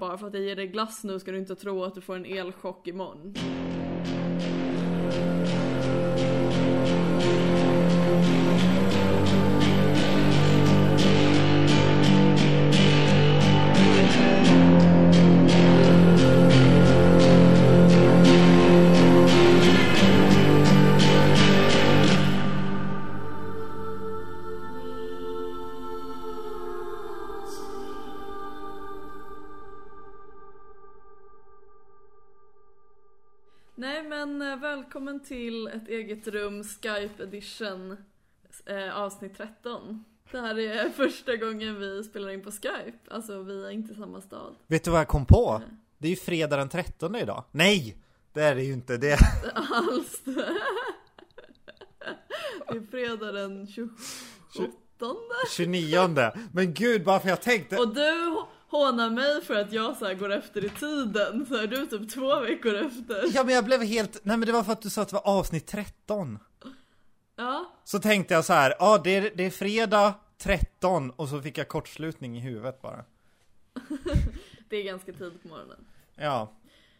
Bara för att jag ger dig glass nu ska du inte tro att du får en elchock imorgon. Nej välkommen till ett eget rum Skype edition eh, avsnitt 13. Det här är första gången vi spelar in på Skype, alltså vi är inte i samma stad. Vet du vad jag kom på? Det är ju fredag den 13 idag. Nej! Det är det ju inte. Det. Alls. Det är fredag den 28. 29. Men gud, bara för jag tänkte... Och du hånar mig för att jag så går efter i tiden, så är du typ två veckor efter. Ja men jag blev helt... Nej men det var för att du sa att det var avsnitt 13. Ja, Så tänkte jag så här, ja det är, det är fredag 13 och så fick jag kortslutning i huvudet bara. det är ganska tidigt på morgonen. Ja.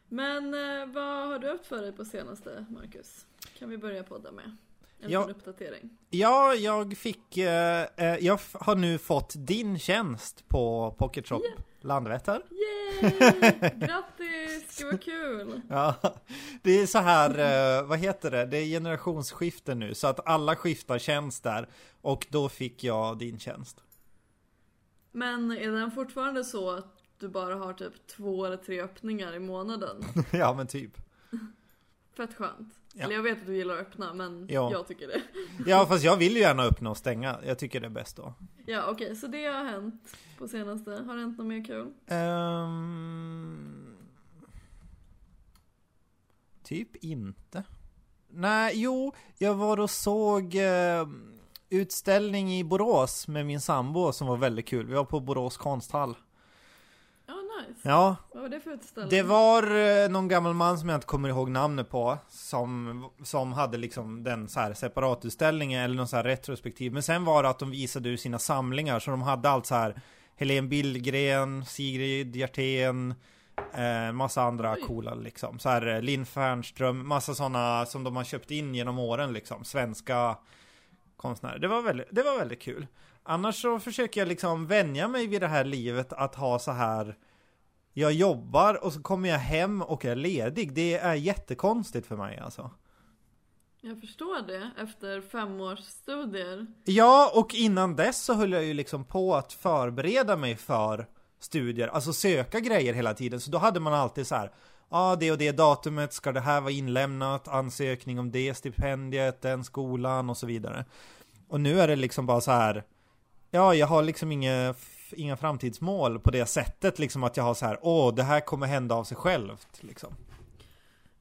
Men eh, vad har du haft för dig på senaste, Marcus? Kan vi börja podda med? En Ja. liten uppdatering. Ja, jag fick... Eh, eh, jag har nu fått din tjänst på Pocket Shop Landvetter. Yay! Grattis! Gud vad kul! Ja, det är så här, eh, vad heter det? Det är generationsskifte nu så att alla skiftar tjänst där och då fick jag din tjänst. Men är den fortfarande så att du bara har typ två eller tre öppningar i månaden? ja, men typ. Fett skönt. Ja. Eller jag vet att du gillar att öppna, men Ja. jag tycker det. Ja, fast jag vill ju gärna öppna och stänga. Jag tycker det är bäst då. Ja, okej, så det har hänt på senaste. Har det hänt något mer kul? Ehm, typ inte. Nej, jo, jag var och såg eh, utställning i Borås med min sambo som var väldigt kul. Vi var på Borås konsthall. Ja, nice. Ja, Vad var det för utställning? Det var eh, någon gammal man som jag inte kommer ihåg namnet på Som, som hade liksom den så här separatutställningen eller någon så här retrospektiv. Men sen var det att de visade ur sina samlingar Så de hade allt så här. Helene Billgren, Sigrid Hjertén eh, Massa andra Oj. coola liksom. Så här eh, Linn Fernström Massa sådana som de har köpt in genom åren liksom. Svenska konstnärer. Det var väldigt, det var väldigt kul. Annars så försöker jag liksom vänja mig vid det här livet att ha så här jag jobbar och så kommer jag hem och är ledig. Det är jättekonstigt för mig alltså. Jag förstår det, efter fem års studier. Ja, och innan dess så höll jag ju liksom på att förbereda mig för studier, alltså söka grejer hela tiden. Så då hade man alltid så här, ja ah, det och det datumet ska det här vara inlämnat, ansökning om det stipendiet, den skolan och så vidare. Och nu är det liksom bara så här, ja jag har liksom inga, inga framtidsmål på det sättet liksom att jag har så här, åh det här kommer hända av sig självt liksom.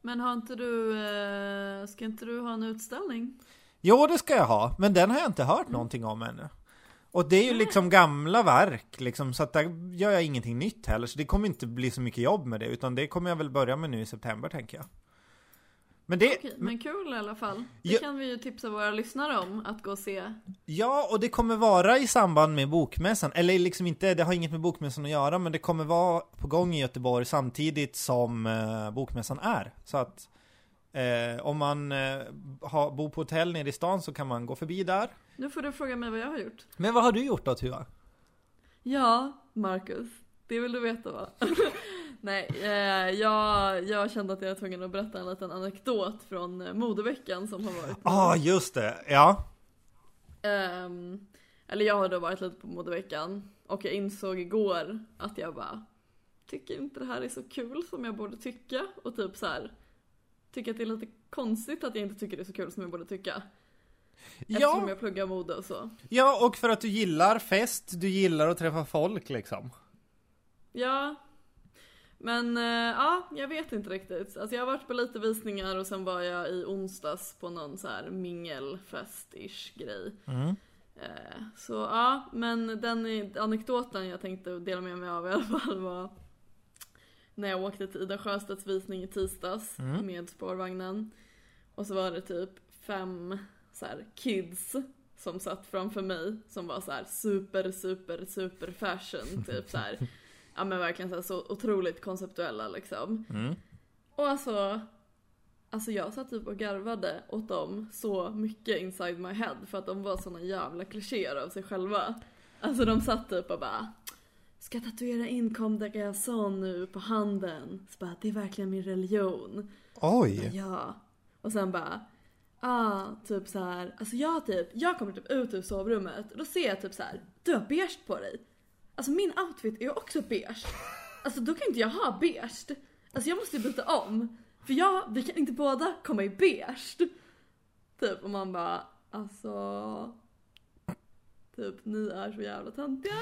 Men har inte du, eh, ska inte du ha en utställning? Jo, det ska jag ha, men den har jag inte hört någonting om ännu. Och det är ju liksom gamla verk, liksom, så att där gör jag ingenting nytt heller, så det kommer inte bli så mycket jobb med det, utan det kommer jag väl börja med nu i september, tänker jag. Men det, Okej, men kul i alla fall. Det Ja. kan vi ju tipsa våra lyssnare om, att gå och se. ja, och det kommer vara i samband med bokmässan, eller liksom inte, det har inget med bokmässan att göra, men det kommer vara på gång i Göteborg samtidigt som eh, bokmässan är. Så att eh, om man eh, har, bor på hotell nere i stan så kan man gå förbi där. Nu får du fråga mig vad jag har gjort. Men vad har du gjort då, Tuva? Ja, Marcus. Det vill du veta va? Nej, eh, jag, jag kände att jag var tvungen att berätta en liten anekdot från eh, modeveckan som har varit. Ja, ah, just det, ja. Ehm, eller jag har då varit lite på modeveckan och jag insåg igår att jag bara tycker inte det här är så kul som jag borde tycka och typ så här tycker att det är lite konstigt att jag inte tycker det är så kul som jag borde tycka. Eftersom Ja, jag pluggar mode och så. ja, och för att du gillar fest, du gillar att träffa folk liksom. Ja. Men eh, ja, jag vet inte riktigt. Alltså jag har varit på lite visningar och sen var jag i onsdags på någon så här mingelfest-ish grej. Mm. Eh, Så ja, men den anekdoten jag tänkte dela med mig av i alla fall var när jag åkte till Ida Sjöstedts visning i tisdags Mm. med spårvagnen. Och så var det typ fem så här, kids som satt framför mig som var så här super, super, super fashion. Typ så här ja men verkligen så, här, så otroligt konceptuella liksom. Mm. Och alltså, alltså jag satt typ och garvade åt dem så mycket inside my head för att de var såna jävla klichéer av sig själva. Alltså de satt typ och bara Ska tatuera in Garçons nu på handen? Så bara, det är verkligen min religion. Oj! Ja. Och sen bara, ah, typ så här. alltså jag typ, jag kommer typ ut ur sovrummet och då ser jag typ så här. du har beige på dig. Alltså min outfit är också beige. Alltså då kan inte jag ha beige. Alltså jag måste byta om. För jag, vi kan inte båda komma i beige. Typ och man bara, alltså. Typ ni är så jävla töntiga.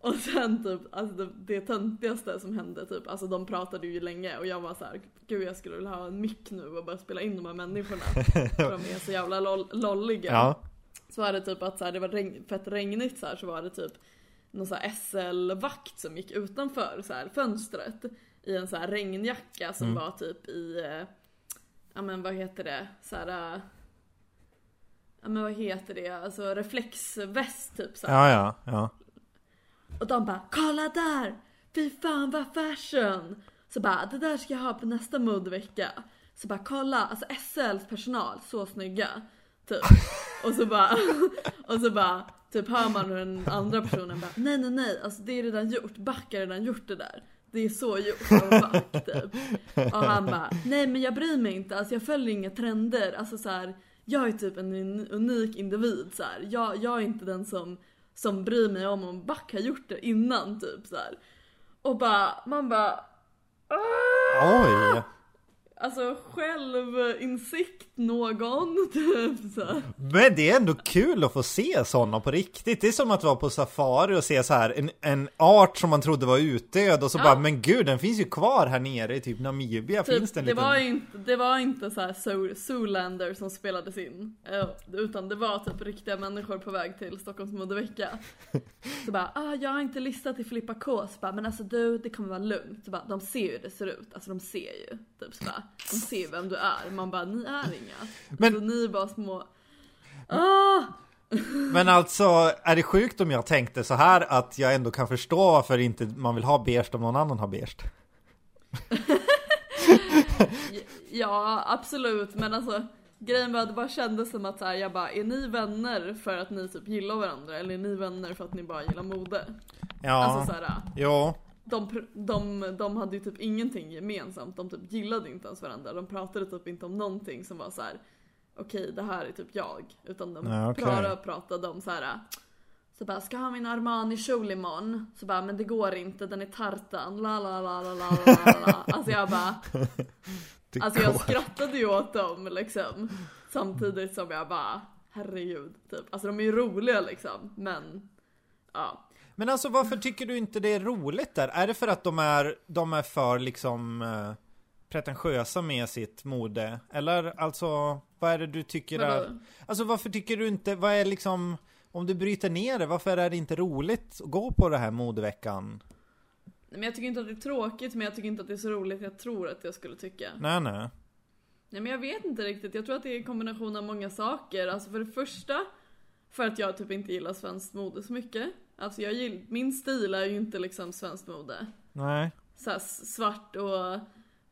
Och sen typ, alltså det, det töntigaste som hände typ, alltså de pratade ju länge och jag var så här, gud jag skulle vilja ha en mick nu och bara spela in de här människorna. för de är så jävla loll, lolliga. Ja. Så var det typ att så här, det var regn, fett regnigt så här, så var det typ någon SL-vakt som gick utanför så här, fönstret i en så här regnjacka som Mm. var typ i, eh, ja men vad heter det, så här. eh, Ja men vad heter det, alltså reflexväst typ så här. Ja, ja, ja. Och de bara kolla där! Fy fan vad fashion! Så bara det där ska jag ha på nästa modevecka. Så bara kolla, alltså SLs personal, så snygga. Typ. Och så bara, och så bara typ hör man hur den andra personen bara nej nej nej, alltså det är redan gjort, Back har redan gjort det där. Det är så gjort av Back typ. Och han bara nej men jag bryr mig inte, alltså jag följer inga trender. Alltså så här, jag är typ en unik individ så här. Jag, jag är inte den som som bryr mig om om Back har gjort det innan typ så här. Och bara, man bara! Oj! Alltså självinsikt någon typ så. Men det är ändå kul att få se sådana på riktigt. Det är som att vara på safari och se så här en, en art som man trodde var utdöd och så Ja. bara, men gud, den finns ju kvar här nere i typ Namibia. Typ, finns det en det, liten... var inte, det var inte så här Zoolander som spelades in. eh, Utan det var typ riktiga människor på väg till Stockholms modevecka. Så bara, ah, jag har inte listat till Filippa K. Så bara, men alltså du, det kommer vara lugnt. Så bara, de ser ju hur det ser ut. Alltså de ser ju. Typ så bara, de ser vem du är. Man bara, ni är inga. Men- Alltså, ni är bara små... Ah! Men alltså, är det sjukt om jag tänkte så här att jag ändå kan förstå varför inte man vill ha beige om någon annan har beige? Ja, absolut. Men alltså grejen var att det bara kändes som att så här, jag bara, är ni vänner för att ni typ gillar varandra? Eller är ni vänner för att ni bara gillar mode? Ja, Alltså så här, jo, de, de, de hade ju typ ingenting gemensamt. De typ gillade inte ens varandra. De pratade typ inte om någonting som var så här. okej det här är typ jag. Utan de Ja, okej. bara pratade om så här. Så bara, ska ha min Armani-kjol imorgon? Så bara, men det går inte, den är tartan, la la la la la la la Alltså jag bara, alltså jag skrattade ju åt dem liksom. Samtidigt som jag bara, herregud, typ. Alltså de är ju roliga liksom, men ja. Men alltså varför tycker du inte det är roligt där? Är det för att de är, de är för liksom eh, pretentiösa med sitt mode? Eller alltså, vad är det du tycker Vadå? är... Alltså varför tycker du inte, vad är liksom, om du bryter ner det, varför är det inte roligt att gå på det här modeveckan? Men jag tycker inte att det är tråkigt, men jag tycker inte att det är så roligt jag tror att jag skulle tycka. Nej, nej. Nej men jag vet inte riktigt, jag tror att det är en kombination av många saker. Alltså för det första, för att jag typ inte gillar svenskt mode så mycket. Alltså jag gill, min stil är ju inte liksom svenskt mode. Nej. Så här s- svart och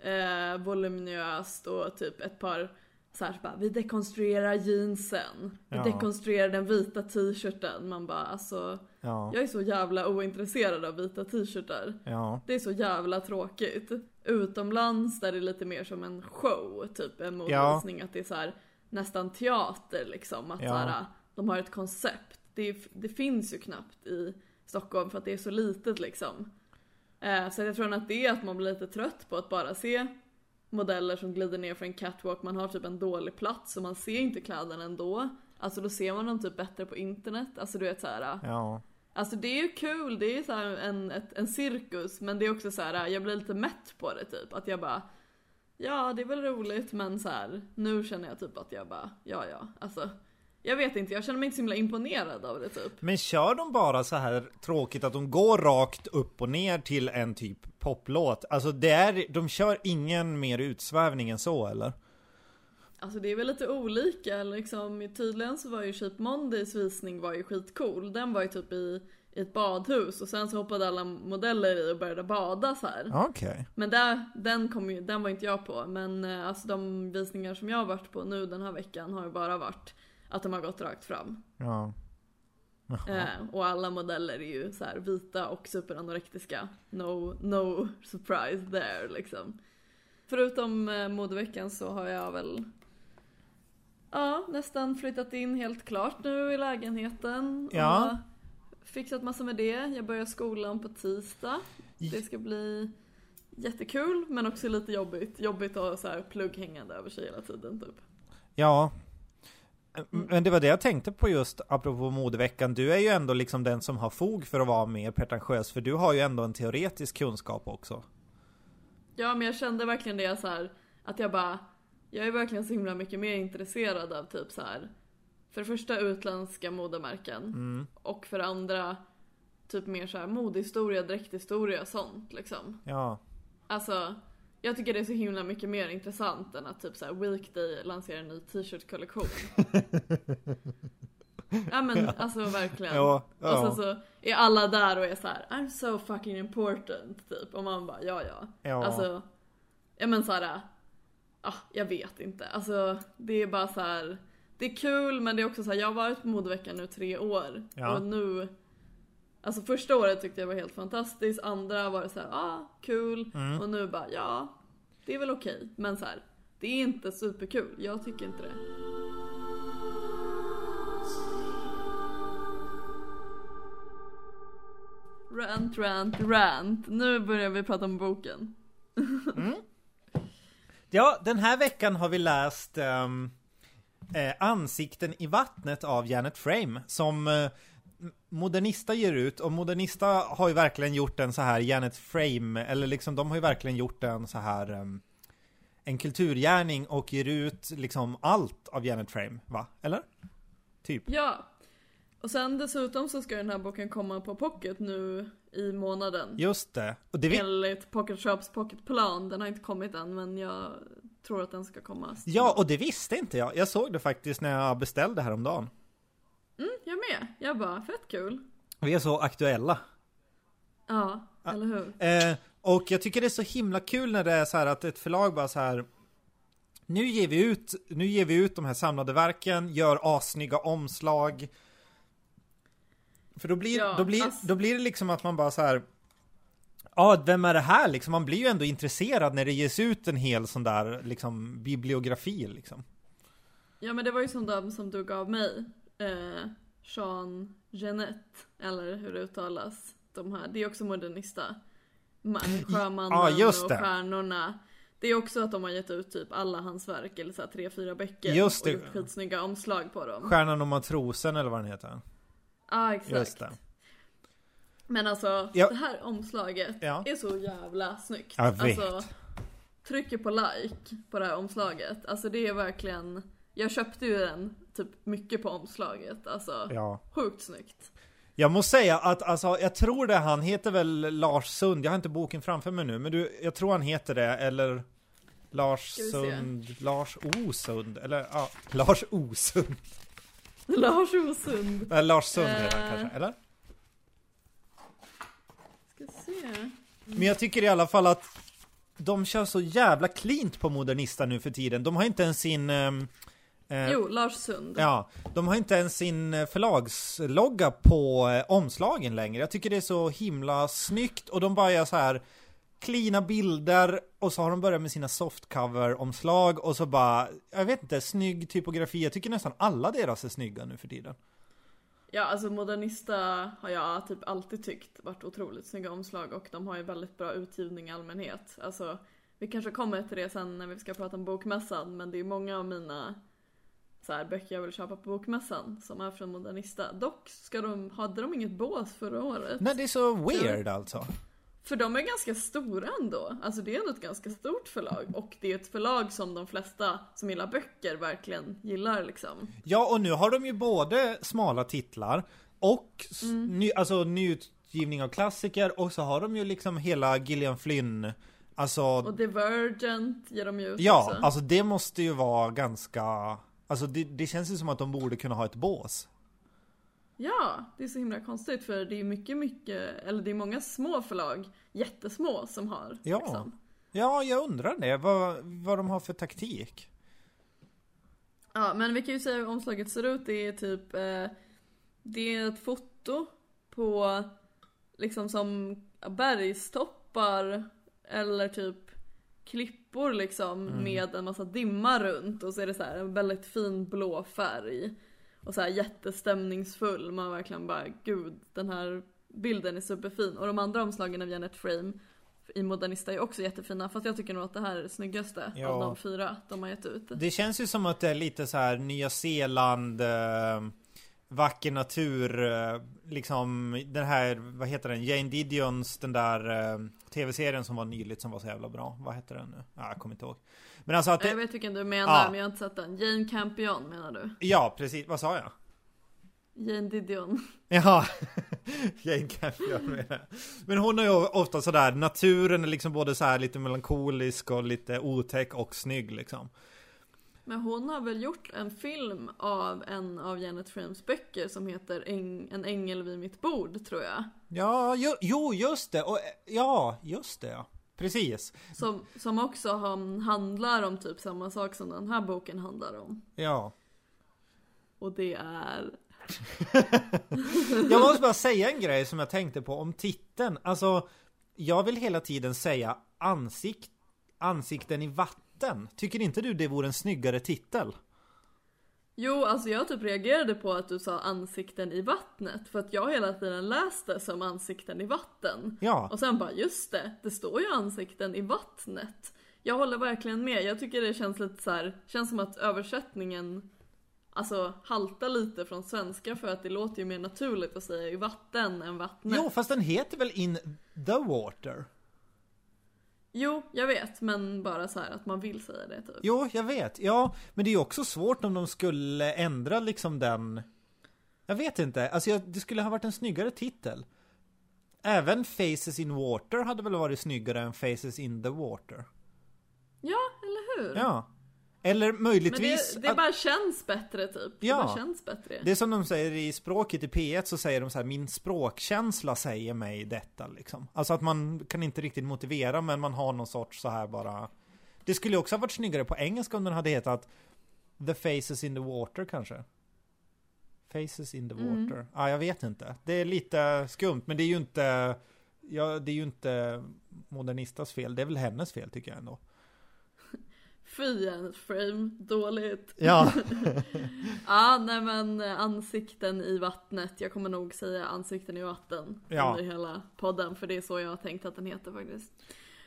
eh, voluminöst och typ ett par så här, så bara, vi dekonstruerar jeansen. Vi Ja. dekonstruerar den vita t-shirten. Man bara alltså, Ja. jag är så jävla ointresserad av vita t-shirtar. Ja. Det är så jävla tråkigt. Utomlands där det är lite mer som en show, typ en modevisning. Att det är så här, nästan teater liksom. Att Ja. så här, de har ett koncept. Det, det finns ju knappt i Stockholm för att det är så litet liksom. Eh, så jag tror att det är att man blir lite trött på att bara se modeller som glider ner för en catwalk. Man har typ en dålig plats och man ser inte kläderna ändå. Alltså då ser man dem typ bättre på internet. Alltså du vet så här. Ja. Alltså det är ju kul, det är så en, ett, en cirkus men det är också så här, jag blir lite mätt på det typ. Att jag bara, ja det är väl roligt men så här, nu känner jag typ att jag bara, ja ja. Alltså, jag vet inte, jag känner mig inte så himla imponerad av det typ. Men kör de bara så här tråkigt att de går rakt upp och ner till en typ poplåt? Alltså det är, de kör ingen mer utsvävning än så eller? Alltså det är väl lite olika liksom. Tydligen så var ju Cheap Mondays visning var ju skitcool. Den var ju typ i, i ett badhus och sen så hoppade alla modeller i och började bada så här. Okej. Men där, den, kom ju, den var inte jag på. Men eh, alltså de visningar som jag har varit på nu den här veckan har ju bara varit att de har gått rakt fram. Ja. Eh, och alla modeller är ju så här vita och superanorektiska. No, no surprise there liksom. Förutom eh, modeveckan så har jag väl Ja, nästan flyttat in helt klart nu i lägenheten. Ja. Och fixat massa med det. Jag börjar skolan på tisdag. Det ska bli jättekul men också lite jobbigt. Jobbigt att ha så här plugg hängande över sig hela tiden typ. Ja. Men det var det jag tänkte på just apropå modeveckan. Du är ju ändå liksom den som har fog för att vara mer pretentiös, för du har ju ändå en teoretisk kunskap också. Ja men jag kände verkligen det så här att jag bara Jag är verkligen så himla mycket mer intresserad av typ så här För det första utländska modemärken Mm. och för det andra Typ mer så här modehistoria, dräkthistoria sånt liksom Ja. Alltså Jag tycker det är så himla mycket mer intressant än att typ så här Weekday lanserar en ny t-shirt-kollektion Ja men alltså verkligen Ja, Och ja. sen så är alla där och är så här: I'm so fucking important typ och man bara ja ja Ja. Alltså, ja men såhär, ah, jag vet inte. Alltså det är bara så här. det är kul men det är också så här, jag har varit på modeveckan nu tre år. Ja. Och nu, alltså första året tyckte jag var helt fantastiskt, andra var det så här, ah kul. Mm. Och nu bara, ja, det är väl okej. Men så här, det är inte superkul, jag tycker inte det. Rant, rant, rant. Nu börjar vi prata om boken. Ja, den här veckan har vi läst ehm, eh, Ansikten i vattnet av Janet Frame som eh, Modernista ger ut och Modernista har ju verkligen gjort en så här Janet Frame eller liksom de har ju verkligen gjort en så här en kulturgärning och ger ut liksom allt av Janet Frame, va? Eller? Typ. Ja. Och sen dessutom så ska den här boken komma på Pocket nu i månaden. Just det. Och det vet, Enligt Pocket Shops Pocketplan. Den har inte kommit än men jag tror att den ska komma. ja, och det visste inte jag. Jag såg det faktiskt när jag beställde häromdagen. Mm, jag med. Jag bara, fett kul. Vi är så aktuella. Ja, eller hur? Eh, och jag tycker det är så himla kul när det är så här att ett förlag bara så här Nu ger vi ut, nu ger vi ut de här samlade verken, gör assnygga omslag För då blir, Ja, då blir, alltså- då blir det liksom att man bara så här Ja, vem är det här liksom? Man blir ju ändå intresserad när det ges ut en hel sån där liksom bibliografi liksom Ja men det var ju som de som du gav mig. Eh, Jean Genet, eller hur det uttalas. De här, det är också modernista. Ma- Sjömannen det. och Stjärnorna. Det är också att de har gett ut typ alla hans verk, eller så här tre, fyra böcker. Just det. Och gjort skitsnygga omslag på dem. Stjärnan och matrosen eller vad den heter Ja exakt. Just det Men alltså, Ja. det här omslaget Ja. är så jävla snyggt. Jag vet. Alltså, trycker på like på det här omslaget. Alltså det är verkligen, jag köpte ju den typ mycket på omslaget. Alltså, Ja sjukt snyggt. Jag måste säga att alltså, jag tror det, han heter väl Lars Sund, jag har inte boken framför mig nu, men du, jag tror han heter det, eller Lars. Sund, Lars Osund, eller ja, Lars Osund, Lars Osund. eller Lars Sund heter han Eh. kanske, eller? Ska se. Men jag tycker i alla fall att de kör så jävla cleant på Modernista nu för tiden, de har inte ens sin ehm, eh, Jo, Lars Sund. Ja, de har inte ens sin eh, förlagslogga på eh, omslagen längre. Jag tycker det är så himla snyggt och de bara gör så här cleana bilder och så har de börjat med sina softcover-omslag och så bara, jag vet inte, snygg typografi. Jag tycker nästan alla deras är snygga nu för tiden. Ja, alltså Modernista har jag typ alltid tyckt varit otroligt snygga omslag och de har ju väldigt bra utgivning i allmänhet. Alltså, vi kanske kommer till det sen när vi ska prata om bokmässan, men det är många av mina så här, böcker jag vill köpa på bokmässan som är från Modernista. Dock ska de, hade de inget bås förra året. Nej, det är så weird alltså. För de är ganska stora ändå. Alltså det är ändå ett ganska stort förlag och det är ett förlag som de flesta som gillar böcker verkligen gillar liksom. Ja, och nu har de ju både smala titlar och s- ny, alltså nyutgivning av klassiker och så har de ju liksom hela Gillian Flynn, alltså Och Divergent ger de ju ut Ja, också. alltså det måste ju vara ganska Alltså det, det känns ju som att de borde kunna ha ett bås Ja, det är så himla konstigt för det är mycket, mycket, eller det är många små förlag, jättesmå, som har. Ja. Liksom. Ja, jag undrar det. Vad, vad de har för taktik. Ja, men vi kan ju säga hur omslaget ser ut. Det är typ, eh, det är ett foto på liksom som bergstoppar eller typ klippor liksom Mm. med en massa dimma runt och så är det så här en väldigt fin blå färg. Och så här jättestämningsfull. Man verkligen bara gud den här bilden är superfin. Och de andra omslagen av Janet Frame i Modernista är också jättefina fast jag tycker nog att det här är det snyggaste Ja. av de fyra de har gett ut. Det känns ju som att det är lite så här Nya Zeeland eh, Vacker natur eh, Liksom den här, vad heter den? Jane Didions den där eh, Tv-serien som var nyligt som var så jävla bra Vad heter den nu? Ja, jag kommer inte ihåg Men alltså att Jag det, vet vilken du menar Ja. men jag har inte sett den. Jane Campion menar du? Ja precis, vad sa jag? Jane Didion. Jaha, Jane Campion menar jag. Men hon är ju ofta sådär, naturen är liksom både så här lite melankolisk och lite otäck och snygg liksom Men hon har väl gjort en film av en av Janet Frames böcker som heter En ängel vid mitt bord tror jag. Ja, jo, jo just det, och, ja, just det ja Precis, Som, som också handlar om typ samma sak som den här boken handlar om. ja Och det är... Jag måste bara säga en grej som jag tänkte på om titeln. Alltså, jag vill hela tiden säga ansikt, ansikten i vatten. Tycker inte du det vore en snyggare titel? Jo, alltså jag typ reagerade på att du sa ansikten i vattnet. För att jag hela tiden läste som ansikten i vatten. Ja, Och sen bara, just det, det står ju ansikten i vattnet. Jag håller verkligen med, jag tycker det känns lite så här, känns som att översättningen Alltså haltar lite från svenska för att det låter ju mer naturligt att säga i vatten än vattnet. jo fast den heter väl In the Water? Jo, jag vet, men bara så här att man vill säga det typ. Jo, jag vet. Ja, men det är ju också svårt om de skulle ändra liksom den... Jag vet inte. Alltså, jag, det skulle ha varit en snyggare titel. Även Faces in Water hade väl varit snyggare än Faces in the Water? Ja, eller hur? Ja. Eller men möjligtvis... det, det att- bara känns bättre typ. Ja. Det bara känns bättre. Det är som de säger i språket i P1 så säger de så här min språkkänsla säger mig detta liksom. Alltså att man kan inte riktigt motivera men man har någon sorts så här bara. Det skulle också ha varit snyggare på engelska om den hade hetat The Faces in the Water kanske. Faces in the Mm. Water. Ja, jag vet inte. Det är lite skumt men det är ju inte Ja, det är ju inte Modernistas fel. Det är väl hennes fel tycker jag ändå. Fy Janet Frame, dåligt. Ja. Ja, nej men eh, ansikten i vattnet. Jag kommer nog säga ansikten i vatten Ja. under hela podden för det är så jag har tänkt att den heter faktiskt.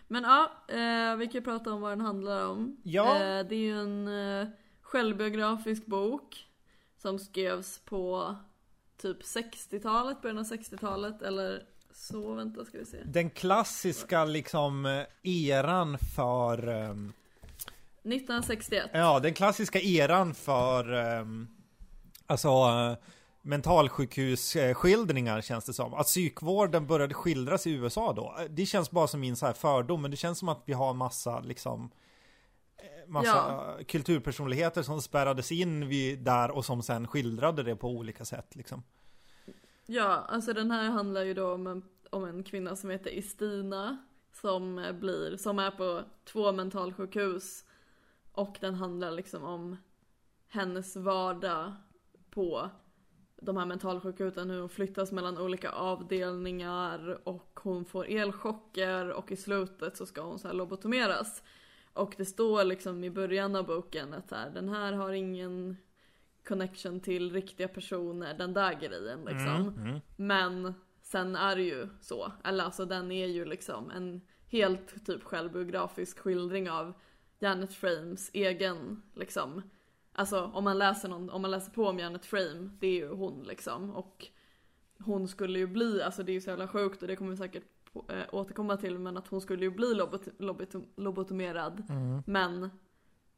Men ja, eh, vi kan ju prata om vad den handlar om. Ja. Eh, det är ju en eh, självbiografisk bok som skrevs på typ 60-talet, början av 60-talet eller så, vänta ska vi se. Den klassiska liksom eh, eran för ehm, 1961. Ja, den klassiska eran för ehm, Alltså eh, mentalsjukhusskildringar känns det som. Att psykvården började skildras i USA då. Eh, Det känns bara som min så här fördom, men det känns som att vi har massa liksom eh, Massa Ja. eh, kulturpersonligheter som spärrades in vid där och som sen skildrade det på olika sätt liksom. Ja, alltså den här handlar ju då om en, om en kvinna som heter Istina som eh, blir, som är på två mentalsjukhus och den handlar liksom om hennes vardag på de här mentalsjukhusen, hur hon flyttas mellan olika avdelningar och hon får elchocker och i slutet så ska hon så här lobotomeras. Och det står liksom i början av boken att här, den här har ingen connection till riktiga personer, den där grejen liksom. Mm, mm. Men sen är det ju så, eller alltså den är ju liksom en helt typ självbiografisk skildring av Janet Frames egen liksom Alltså om man läser någon, om man läser på om Janet Frame, det är ju hon liksom och hon skulle ju bli, alltså det är ju så jävla sjukt och det kommer vi säkert på, äh, återkomma till men att hon skulle ju bli lobot, lobot, lobotomerad Mm. men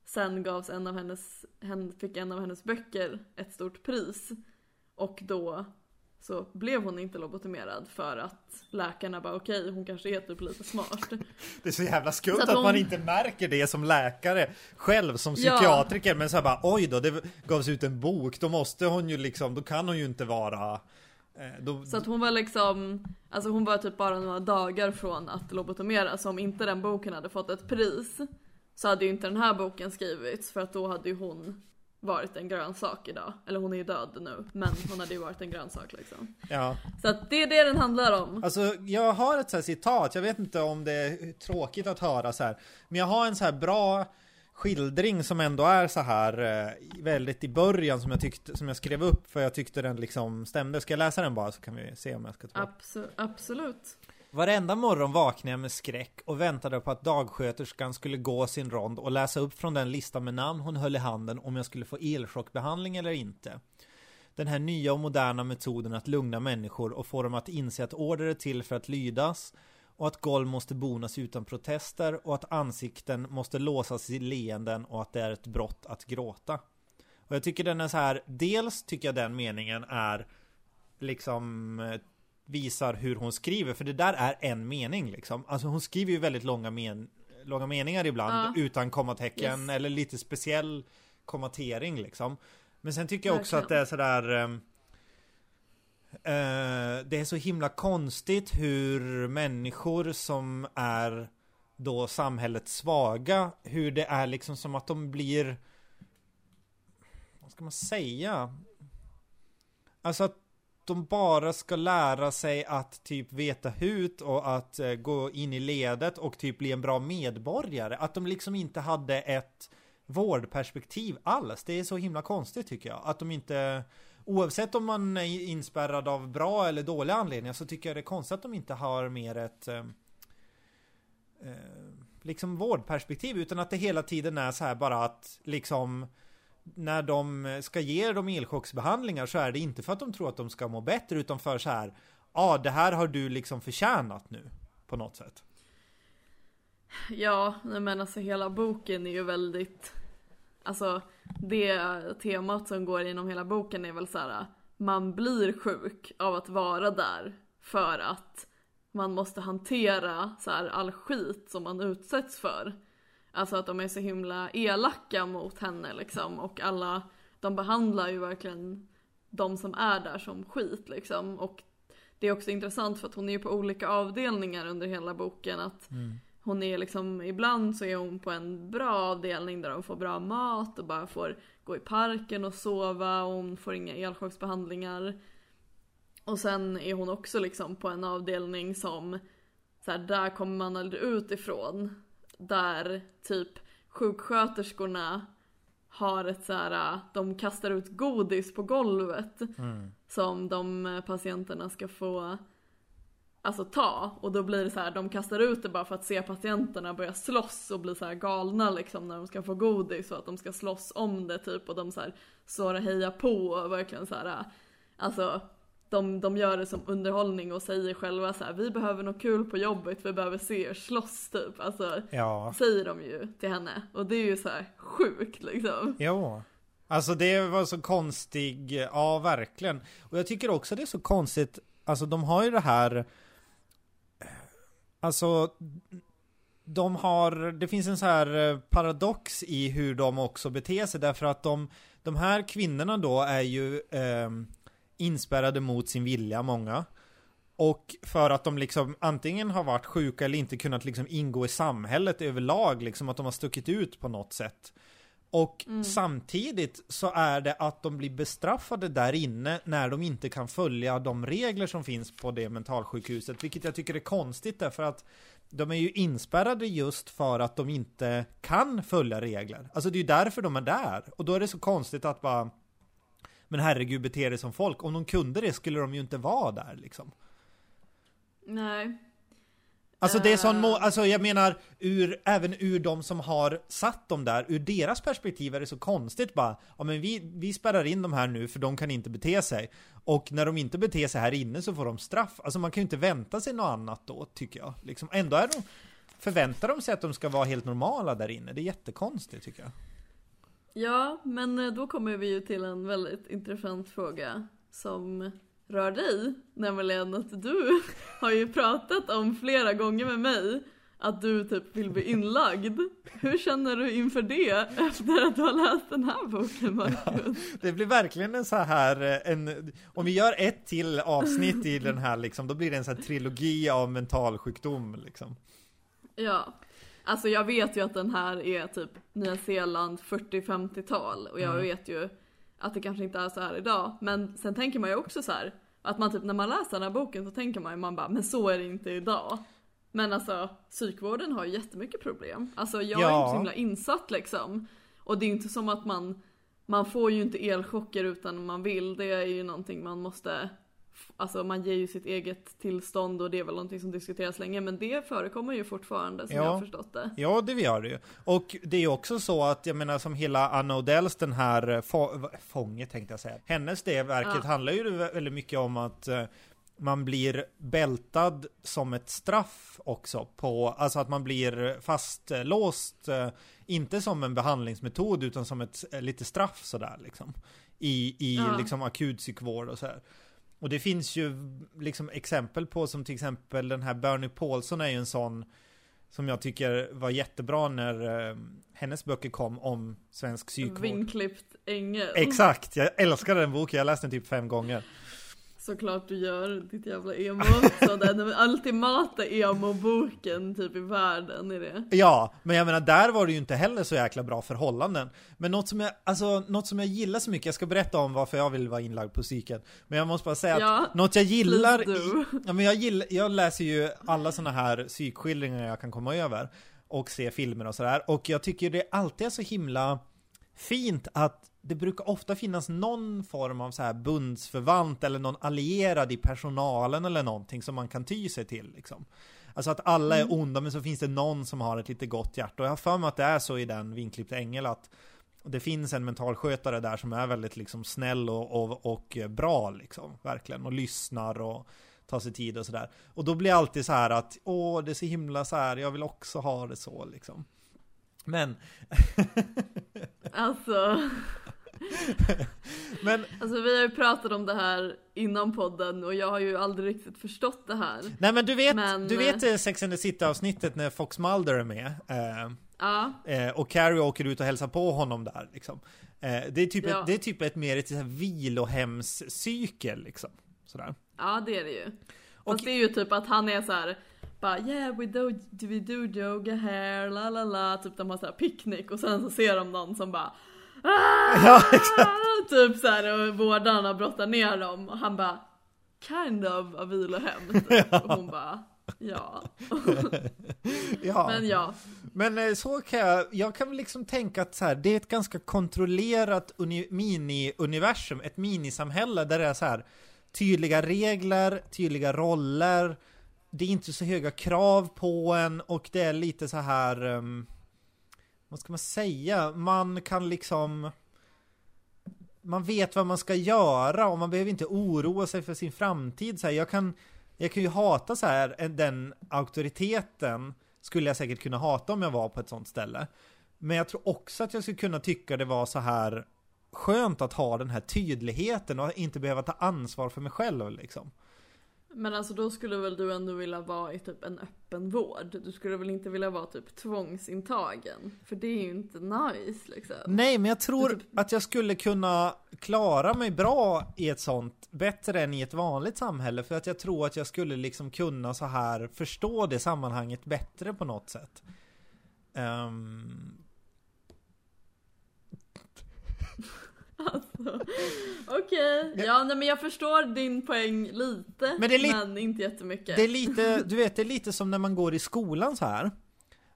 sen gavs en av hennes, hen fick en av hennes böcker ett stort pris. Och då så blev hon inte lobotomerad för att läkarna bara okej, okay, hon kanske är typ lite smart. Det är så jävla skumt att, att hon... man inte märker det som läkare själv som psykiatriker ja. men så här bara oj då, det gavs ut en bok, då måste hon ju liksom, då kan hon ju inte vara eh, då... Så att hon var liksom, alltså hon var typ bara några dagar från att lobotomeras, så om inte den boken hade fått ett pris så hade ju inte den här boken skrivits för att då hade ju hon varit en grönsak idag. Eller hon är ju död nu, men hon hade ju varit en grönsak liksom. Ja. Så att det är det den handlar om. Alltså jag har ett så citat, jag vet inte om det är tråkigt att höra så här. Men jag har en så här bra skildring som ändå är så här eh, väldigt i början som jag tyckte, som jag skrev upp för jag tyckte den liksom stämde. Ska jag läsa den bara så kan vi se om jag ska ta Abso Absolut. Varenda morgon vaknade jag med skräck och väntade på att dagsköterskan skulle gå sin rond och läsa upp från den lista med namn hon höll i handen om jag skulle få elchockbehandling eller inte. Den här nya och moderna metoden att lugna människor och få dem att inse att order är till för att lydas och att golv måste bonas utan protester och att ansikten måste låsas i leenden och att det är ett brott att gråta. Och jag tycker den är så här, dels tycker jag den meningen är liksom eh, visar hur hon skriver, för det där är en mening liksom. Alltså hon skriver ju väldigt långa, men långa meningar ibland ja. utan kommatecken yes. eller lite speciell kommatering liksom. Men sen tycker jag också att det är sådär uh, Det är så himla konstigt hur människor som är då samhället svaga, hur det är liksom som att de blir Vad ska man säga? Alltså att de bara ska lära sig att typ veta hut och att eh, gå in i ledet och typ bli en bra medborgare. Att de liksom inte hade ett vårdperspektiv alls. Det är så himla konstigt tycker jag. Att de inte Oavsett om man är inspärrad av bra eller dåliga anledningar så tycker jag det är konstigt att de inte har mer ett eh, eh liksom vårdperspektiv utan att det hela tiden är så här bara att liksom när de ska ge dem elchocksbehandlingar så är det inte för att de tror att de ska må bättre utan för så här Ja, ah, det här har du liksom förtjänat nu på något sätt. Ja, men alltså hela boken är ju väldigt Alltså det temat som går inom hela boken är väl så här man blir sjuk av att vara där för att man måste hantera så här all skit som man utsätts för. Alltså att de är så himla elaka mot henne liksom och alla, de behandlar ju verkligen de som är där som skit liksom. Och det är också intressant för att hon är ju på olika avdelningar under hela boken. Att mm. hon är liksom, ibland så är hon på en bra avdelning där de får bra mat och bara får gå i parken och sova och hon får inga elchocksbehandlingar. Och sen är hon också liksom på en avdelning som så här, där kommer man aldrig ut ifrån där typ sjuksköterskorna har ett så här, de kastar ut godis på golvet mm. som de patienterna ska få alltså ta och då blir det så här, de kastar ut det bara för att se patienterna börja slåss och bli så här galna liksom när de ska få godis och att de ska slåss om det typ och de så här står och hejar på och verkligen så här, alltså de, de gör det som underhållning och säger själva så här, vi behöver något kul på jobbet, vi behöver se er slåss typ. Alltså, ja. säger de ju till henne. Och det är ju så här sjukt liksom. Ja. Alltså det var så konstig, ja verkligen. Och jag tycker också det är så konstigt, alltså de har ju det här, alltså de har, det finns en så här eh, paradox i hur de också beter sig därför att de, de här kvinnorna då är ju eh, inspärrade mot sin vilja, många. Och för att de liksom antingen har varit sjuka eller inte kunnat liksom ingå i samhället överlag, liksom att de har stuckit ut på något sätt. Och mm. samtidigt så är det att de blir bestraffade där inne när de inte kan följa de regler som finns på det mentalsjukhuset, vilket jag tycker är konstigt därför att de är ju inspärrade just för att de inte kan följa regler. Alltså det är ju därför de är där. Och då är det så konstigt att bara men herregud, bete dig som folk. Om de kunde det skulle de ju inte vara där liksom. Nej. Alltså det är sån må alltså jag menar, ur, även ur de som har satt dem där, ur deras perspektiv är det så konstigt bara, ja men vi, vi spärrar in de här nu för de kan inte bete sig. Och när de inte beter sig här inne så får de straff. Alltså man kan ju inte vänta sig något annat då, tycker jag. Liksom, ändå är de, förväntar de sig att de ska vara helt normala där inne. Det är jättekonstigt tycker jag. Ja, men eh, då kommer vi ju till en väldigt intressant fråga som rör dig. Nämligen att du har ju pratat om flera gånger med mig att du typ vill bli inlagd. Hur känner du inför det efter att du har läst den här boken Marcus? Det blir verkligen en så här, eh, en, om vi gör ett till avsnitt i den här liksom, då blir det en sån här trilogi av mentalsjukdom liksom. Ja, alltså jag vet ju att den här är typ Nya Zeeland 40-50-tal och jag Mm. vet ju att det kanske inte är så här idag. Men sen tänker man ju också så här att man typ när man läser den här boken så tänker man ju man bara men så är det inte idag. Men alltså psykvården har ju jättemycket problem. Alltså jag är Ja. inte så himla insatt liksom. Och det är inte som att man man får ju inte elchocker utan man vill. Det är ju någonting man måste Alltså man ger ju sitt eget tillstånd och det är väl någonting som diskuteras länge men det förekommer ju fortfarande som Ja. jag har förstått det. Ja, det gör det ju. Och det är ju också så att, jag menar som hela Anna Odells, den här eh, få, fånge tänkte jag säga. Hennes det verket Ja. handlar ju väldigt mycket om att eh, man blir bältad som ett straff också på, alltså att man blir fastlåst, eh, inte som en behandlingsmetod utan som ett lite straff sådär liksom. I, i Ja. liksom akutpsykvård och sådär. Och det finns ju liksom exempel på som till exempel den här Bernie Paulson är ju en sån som jag tycker var jättebra när eh, hennes böcker kom om svensk psykvård. Vinklippt ängel. Exakt, jag älskar den boken, jag läste den typ fem gånger. Såklart du gör, ditt jävla emo. Den ultimata emo-boken typ i världen är det. Ja, men jag menar där var det ju inte heller så jäkla bra förhållanden. Men något som jag, alltså, något som jag gillar så mycket, jag ska berätta om varför jag vill vara inlagd på psyken. Men jag måste bara säga Ja, att något jag gillar i. Ja men jag gillar, jag läser ju alla såna här psykskildringar jag kan komma över och se filmer och sådär och jag tycker det alltid är så himla fint att det brukar ofta finnas någon form av så här bundsförvant eller någon allierad i personalen eller någonting som man kan ty sig till liksom. Alltså att alla är onda men så finns det någon som har ett lite gott hjärta och jag har för mig att det är så i den vinklippta ängel att det finns en mentalskötare där som är väldigt liksom snäll och, och, och bra liksom, verkligen, och lyssnar och tar sig tid och sådär. Och då blir det alltid så här att, åh, det är så himla så här, jag vill också ha det så liksom. Men, Alltså, men, alltså vi har ju pratat om det här innan podden och jag har ju aldrig riktigt förstått det här. nej men du vet, Men- du vet eh, Sex and the City avsnittet när Fox Mulder är med? Eh, Ja, Eh, och Carrie åker ut och hälsar på honom där liksom. Eh, det, är typ Ja. ett, det är typ ett mer ett vilohemscykel liksom. Sådär. ja det är det ju. Och- Fast det är ju typ att han är så här. Bara yeah we do, we do yoga here, la la la, typ de har så här picknick och sen så ser de någon som bara! Ja, exakt. Typ så här och vårdarna brottar ner dem och han bara Kind of a vilohem typ. och hon bara Ja. Ja. Men ja. Men eh, så kan jag, jag kan väl liksom tänka att så här, det är ett ganska kontrollerat uni, mini-universum, ett minisamhälle där det är så här tydliga regler, tydliga roller, det är inte så höga krav på en och det är lite så här, ehm, vad ska man säga, man kan liksom man vet vad man ska göra och man behöver inte oroa sig för sin framtid. Så här, jag, kan, jag kan ju hata så här, den auktoriteten skulle jag säkert kunna hata om jag var på ett sånt ställe. Men jag tror också att jag skulle kunna tycka det var så här skönt att ha den här tydligheten och inte behöva ta ansvar för mig själv liksom. Men alltså då skulle väl du ändå vilja vara i typ en öppen vård? Du skulle väl inte vilja vara typ tvångsintagen? För det är ju inte nice liksom. Nej, men jag tror typ- att jag skulle kunna klara mig bra i ett sånt, bättre än i ett vanligt samhälle, för att jag tror att jag skulle liksom kunna så här förstå det sammanhanget bättre på något sätt. Ehm, Alltså, Okej, ja nej, men jag förstår din poäng lite. Men Men, det är li- inte jättemycket. Det är lite, du vet, det är lite som när man går i skolan så här.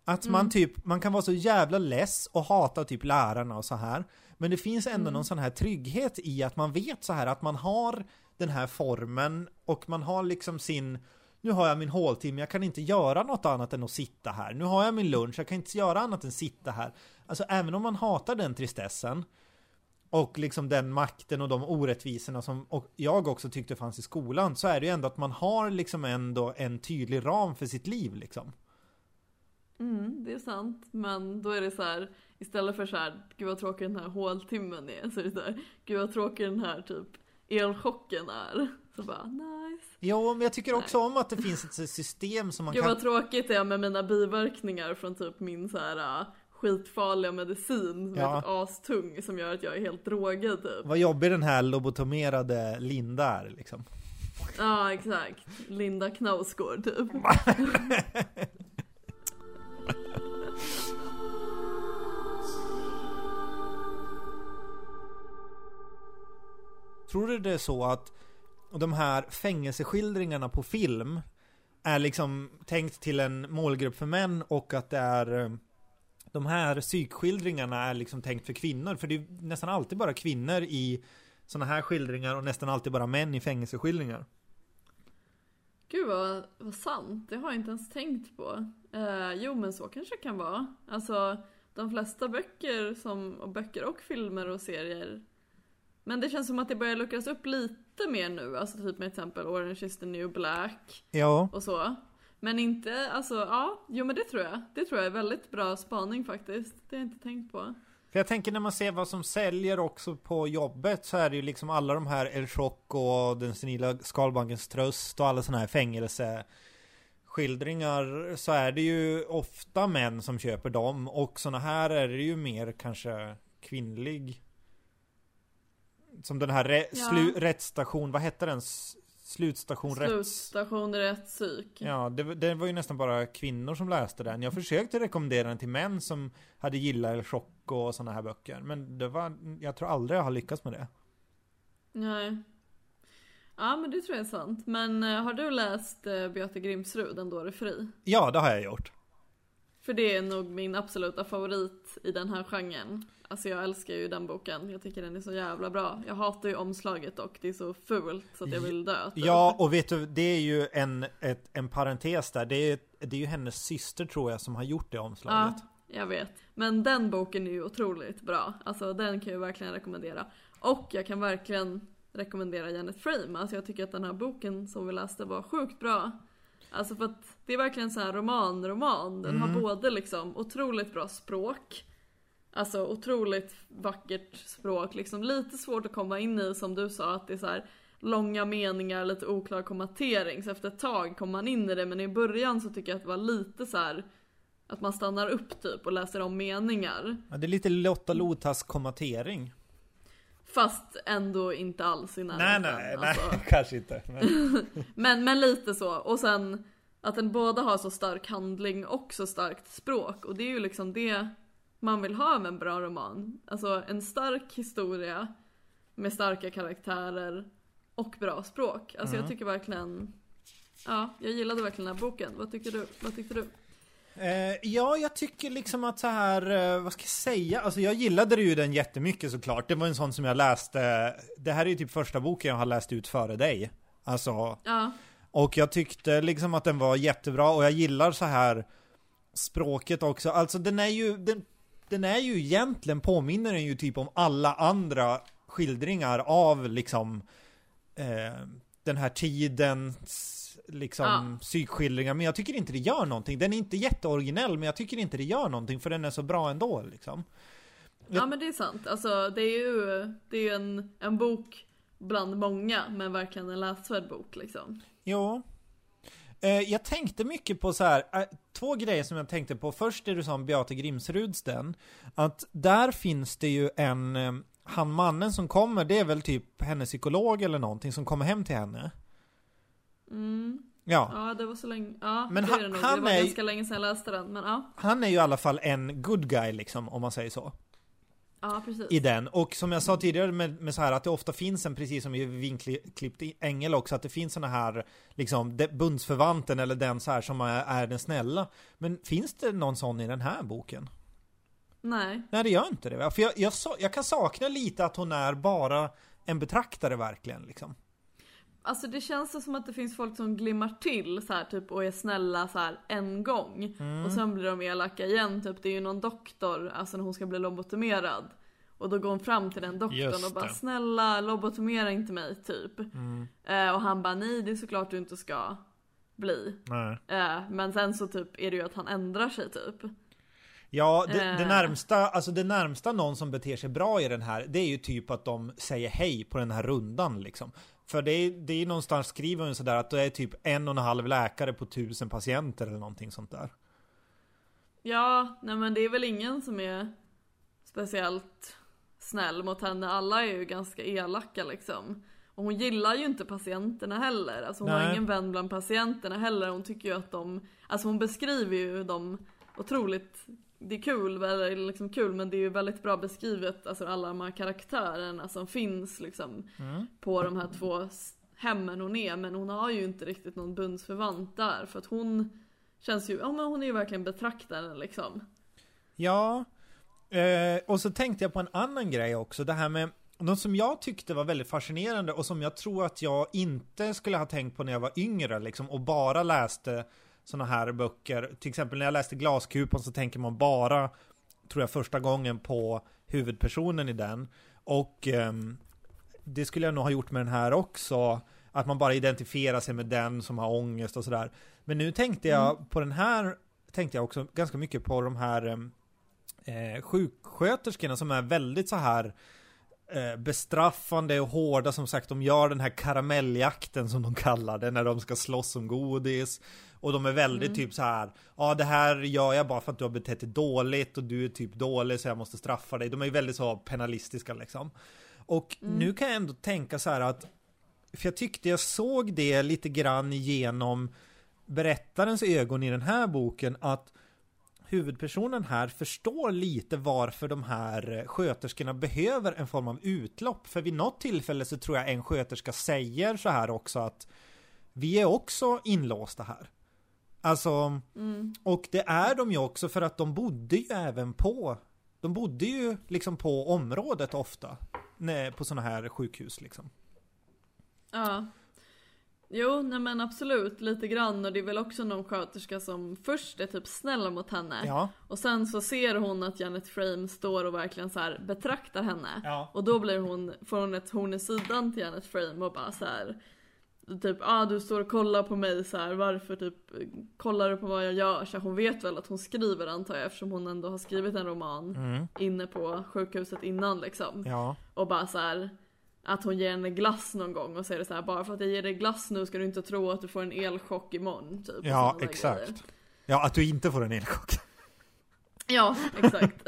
Att man typ, man kan vara så jävla less och hata typ lärarna och så här. Men det finns ändå någon sån här trygghet i att man vet så här att man har den här formen och man har liksom sin nu har jag min håltimme, jag kan inte göra något annat än att sitta här. Nu har jag min lunch, jag kan inte göra annat än sitta här. Alltså även om man hatar den tristessen och liksom den makten och de orättvisorna som och jag också tyckte fanns i skolan så är det ju ändå att man har liksom ändå en tydlig ram för sitt liv liksom. Mm, det är sant. Men då är det så här, istället för så här, gud vad tråkig den här håltimmen är, så är det så här, gud vad tråkig den här typ elchocken är. Så bara nice. Jo, men jag tycker också om att det finns ett system som man Gud kan... vad tråkigt det är med mina biverkningar från typ min så här skitfarliga medicin som Ja. är typ astung som gör att jag är helt drogad typ. Vad jobbig den här lobotomerade Linda är liksom. Ja exakt. Linda Knausgård typ. Tror du det är så att de här fängelseskildringarna på film är liksom tänkt till en målgrupp för män och att det är eh, de här psykskildringarna är liksom tänkt för kvinnor? För det är nästan alltid bara kvinnor i sådana här skildringar och nästan alltid bara män i fängelseskildringar. Gud vad, vad sant, det har jag inte ens tänkt på. Eh, jo men så kanske det kan vara. Alltså de flesta böcker, som, och böcker och filmer och serier. Men det känns som att det börjar luckras upp lite mer nu, alltså typ med exempel Orange is the new black Ja, och så. Men inte, alltså ja, jo men det tror jag. Det tror jag är väldigt bra spaning faktiskt. Det har jag inte tänkt på. För jag tänker när man ser vad som säljer också på jobbet så är det ju liksom alla de här El Choc och Den senila skalbankens tröst och alla sådana här fängelseskildringar så är det ju ofta män som köper dem och sådana här är det ju mer kanske kvinnlig som den här re- Ja. slu- rättsstation, vad hette den? Slutstation. Slutstation rätt psyk. Ja, det, det var ju nästan bara kvinnor som läste den. Jag försökte rekommendera den till män som hade gillat El Choc och sådana här böcker. Men det var, jag tror aldrig jag har lyckats med det. Nej. Ja men det tror jag är sant. Men eh, har du läst uh, Beate Grimsrud, Den då är fri? Ja, det har jag gjort. För det är nog min absoluta favorit i den här genren. Alltså jag älskar ju den boken. Jag tycker den är så jävla bra. Jag hatar ju omslaget och det är så fult så att jag vill dö. typ. Ja, och vet du, det är ju en, ett, en parentes där. Det är, det är ju hennes syster tror jag som har gjort det omslaget. Ja, jag vet. Men den boken är ju otroligt bra. Alltså den kan jag verkligen rekommendera. Och jag kan verkligen rekommendera Janet Frame. Alltså jag tycker att den här boken som vi läste var sjukt bra. Alltså för att det är verkligen så här roman-roman. Den har både liksom otroligt bra språk. Alltså otroligt vackert språk. Liksom lite svårt att komma in i som du sa att det är så här långa meningar, lite oklar kommatering. Så efter ett tag kommer man in i det men i början så tycker jag att det var lite så här att man stannar upp typ och läser om meningar. Ja, det är lite Lotta Lotas kommatering. Fast ändå inte alls i Nej, närheten. nej, nej, Alltså. kanske inte. Men, Men, men lite så. Och sen att den båda har så stark handling och så starkt språk. Och det är ju liksom det man vill ha med en bra roman. Alltså en stark historia med starka karaktärer och bra språk. Alltså Mm. jag tycker verkligen Ja, jag gillade verkligen den här boken. Vad tycker du? Vad tyckte du? Eh, ja, jag tycker liksom att så här, eh, vad ska jag säga? Alltså jag gillade ju den jättemycket såklart. Det var en sån som jag läste. Det här är ju typ första boken jag har läst ut före dig. Alltså, Ja, Och jag tyckte liksom att den var jättebra och jag gillar så här språket också. Alltså den är ju, den, den är ju egentligen påminner den ju typ om alla andra skildringar av liksom eh, den här tidens liksom Ja. psykskildringar. Men jag tycker inte det gör någonting. Den är inte jätteoriginell men jag tycker inte det gör någonting för den är så bra ändå liksom. ja men det är sant. Alltså det är ju, det är ju en, en bok bland många men verkligen en läsvärd bok liksom. Jo. Eh, jag tänkte mycket på så här, eh, två grejer som jag tänkte på. Först det du sa om Beate Grimsruds den. Att där finns det ju en, eh, han mannen som kommer, det är väl typ hennes psykolog eller någonting som kommer hem till henne. Mm. Ja. Ja det var så länge, ja Men det han- är det nog. han Det var är ganska länge sedan jag läste den men ja. Han är ju i alla fall en good guy liksom, om man säger så. Ja precis. I den. Och som jag sa tidigare med, med så här att det ofta finns en, precis som i vinklippt ängel också, att det finns såna här, liksom, de- bundsförvanten eller den så här som är, är den snälla. Men finns det någon sån i den här boken? Nej. Nej, det gör inte det. För jag, jag, jag kan sakna lite att hon är bara en betraktare verkligen, liksom. Alltså det känns som att det finns folk som glimmar till så här typ och är snälla så här en gång. Mm. Och sen blir de elaka igen. Typ det är ju någon doktor, alltså när hon ska bli lobotomerad. Och då går hon fram till den doktorn och bara snälla lobotomera inte mig typ. Mm. Eh, och han bara nej det är såklart du inte ska bli. Eh, men sen så typ är det ju att han ändrar sig typ. Ja, det, det Eh. närmsta, alltså det närmsta någon som beter sig bra i den här, det är ju typ att de säger hej på den här rundan liksom. För det är, det är någonstans skriver hon sådär att det är typ en och en halv läkare på tusen patienter eller någonting sånt där. Ja, nej men det är väl ingen som är speciellt snäll mot henne. Alla är ju ganska elaka liksom. Och hon gillar ju inte patienterna heller. Alltså hon Nej. har ingen vän bland patienterna heller. Hon tycker ju att de, alltså hon beskriver ju dem otroligt, det är kul, eller liksom kul men det är ju väldigt bra beskrivet, alltså alla de här karaktärerna som finns liksom Mm. på de här två hemmen hon är. Men hon har ju inte riktigt någon bundsförvant där för att hon känns ju, ja men hon är ju verkligen betraktaren liksom. Ja, eh, och så tänkte jag på en annan grej också. Det här med något som jag tyckte var väldigt fascinerande och som jag tror att jag inte skulle ha tänkt på när jag var yngre liksom och bara läste såna här böcker. Till exempel när jag läste Glaskupan så tänker man bara, tror jag första gången på huvudpersonen i den. Och ehm, det skulle jag nog ha gjort med den här också. Att man bara identifierar sig med den som har ångest och sådär. Men nu tänkte jag på den här, tänkte jag också ganska mycket på de här ehm, eh, sjuksköterskorna som är väldigt så här eh, bestraffande och hårda som sagt. De gör den här karamelljakten som de kallar det när de ska slåss om godis. Och de är väldigt typ så här. Ja det här gör jag bara för att du har betett dig dåligt och du är typ dålig så jag måste straffa dig. De är ju väldigt så penalistiska liksom. Och nu kan jag ändå tänka så här att för jag tyckte jag såg det lite grann genom berättarens ögon i den här boken att huvudpersonen här förstår lite varför de här sköterskorna behöver en form av utlopp. För vid något tillfälle så tror jag en sköterska säger så här också att vi är också inlåsta här. Alltså, och det är de ju också för att de bodde ju även på, de bodde ju liksom på området ofta. Nej, på sådana här sjukhus liksom. Ja. Jo, nej men absolut, lite grann och det är väl också någon sköterska som först är typ snäll mot henne. Ja, Och sen så ser hon att Janet Frame står och verkligen så här betraktar henne. Ja. Och då blir hon, får hon ett horn i sidan till Janet Frame och bara så här. Typ, ah du står och kollar på mig så här. varför typ kollar du på vad jag gör? Så hon vet väl att hon skriver antar jag eftersom hon ändå har skrivit en roman inne på sjukhuset innan liksom. ja, Och bara så här att hon ger henne glass någon gång och säger så här bara för att jag ger dig glass nu ska du inte tro att du får en elchock imorgon typ. ja, exakt. grejer. Ja, att du inte får en elchock. Ja, exakt.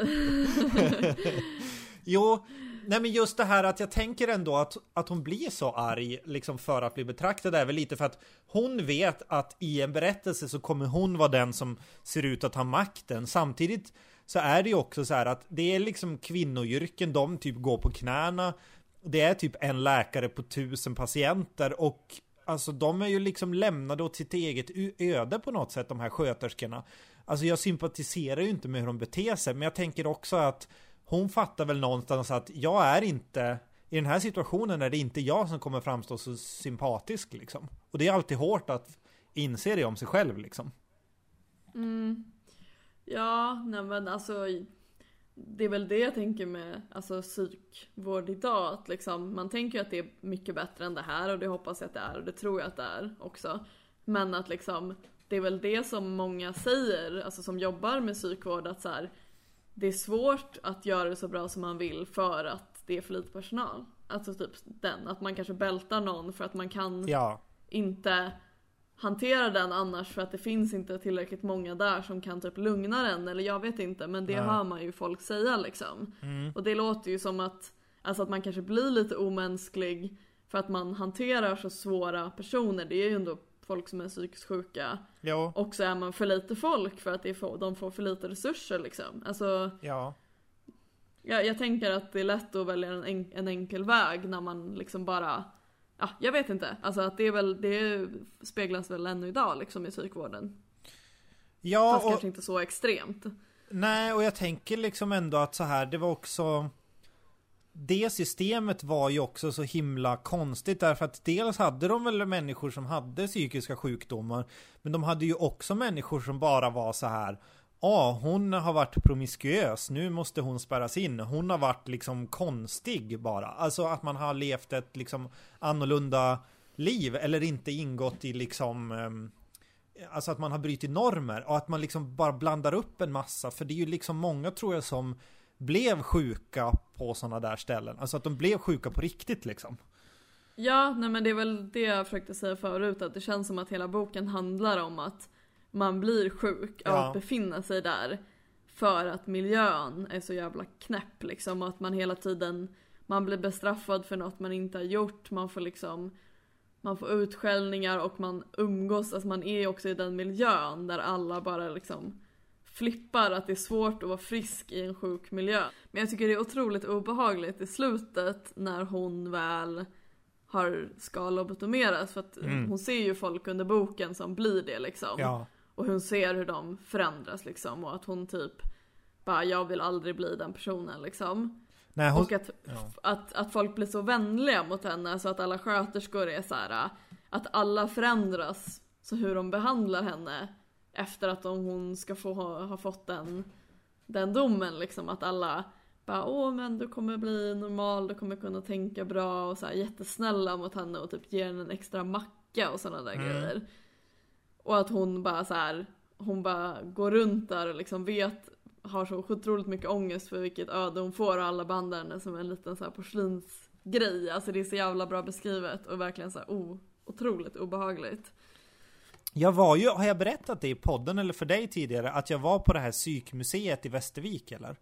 Jo, nej men just det här att jag tänker ändå att, att hon blir så arg liksom för att bli betraktad är väl lite för att hon vet att i en berättelse så kommer hon vara den som ser ut att ha makten. Samtidigt så är det ju också så här att det är liksom kvinnoyrken, de typ går på knäna. Det är typ en läkare på tusen patienter och alltså de är ju liksom lämnade åt sitt eget öde på något sätt, de här sköterskorna. Alltså jag sympatiserar ju inte med hur de beter sig, men jag tänker också att hon fattar väl någonstans att jag är inte i den här situationen är det inte jag som kommer framstå så sympatisk liksom. Och det är alltid hårt att inse det om sig själv liksom. Mm. Ja, nej men alltså det är väl det jag tänker med alltså, psykvård idag. Att liksom, man tänker ju att det är mycket bättre än det här och det hoppas jag att det är och det tror jag att det är också. Men att liksom, det är väl det som många säger, alltså som jobbar med psykvård, att så här, det är svårt att göra det så bra som man vill för att det är för lite personal. Alltså typ den, att man kanske bältar någon för att man kan Ja, inte hantera den annars för att det finns inte tillräckligt många där som kan typ lugna den eller jag vet inte men det Nej. hör man ju folk säga liksom. Och det låter ju som att, alltså att man kanske blir lite omänsklig för att man hanterar så svåra personer. Det är ju ändå folk som är psykiskt sjuka. jo, Och så är man för lite folk för att det för, de får för lite resurser liksom. Alltså ja. jag, jag tänker att det är lätt att välja en, en, en enkel väg när man liksom bara Ja, jag vet inte. Alltså att det är väl, det speglas väl ännu idag liksom i psykvården. Ja, Fast och, kanske inte så extremt. nej, och jag tänker liksom ändå att så här, det var också det systemet var ju också så himla konstigt därför att dels hade de väl människor som hade psykiska sjukdomar men de hade ju också människor som bara var så här Ja, hon har varit promiskuös, nu måste hon spärras in. Hon har varit liksom konstig bara. Alltså att man har levt ett liksom annorlunda liv eller inte ingått i liksom ehm, Alltså att man har brutit normer och att man liksom bara blandar upp en massa för det är ju liksom många tror jag som blev sjuka på sådana där ställen. Alltså att de blev sjuka på riktigt liksom. Ja, nej men det är väl det jag försökte säga förut, att det känns som att hela boken handlar om att man blir sjuk av Ja. att befinna sig där. För att miljön är så jävla knäpp liksom, och att man hela tiden, man blir bestraffad för något man inte har gjort, man får liksom man får utskällningar och man umgås, alltså man är också i den miljön där alla bara liksom flippar att det är svårt att vara frisk i en sjuk miljö. Men jag tycker det är otroligt obehagligt i slutet när hon väl har ska lobotomeras för att Mm. hon ser ju folk under boken som blir det liksom. Ja. Och hon ser hur de förändras liksom och att hon typ bara jag vill aldrig bli den personen liksom. Nej, hon... Och att, Ja. att, att folk blir så vänliga mot henne så att alla sköterskor är så här att alla förändras så hur de behandlar henne efter att de, hon ska få ha, ha fått den, den domen liksom att alla bara åh men du kommer bli normal, du kommer kunna tänka bra och så här jättesnälla mot henne och typ ger henne en extra macka och sådana där Mm. grejer. Och att hon bara så här hon bara går runt där och liksom vet har så otroligt mycket ångest för vilket öde hon får och alla bandar henne som en liten så här porslinsgrej. Alltså det är så jävla bra beskrivet och verkligen så här, oh, otroligt obehagligt. Jag var ju, har jag berättat det i podden eller för dig tidigare, att jag var på det här psykmuseet i Västervik eller?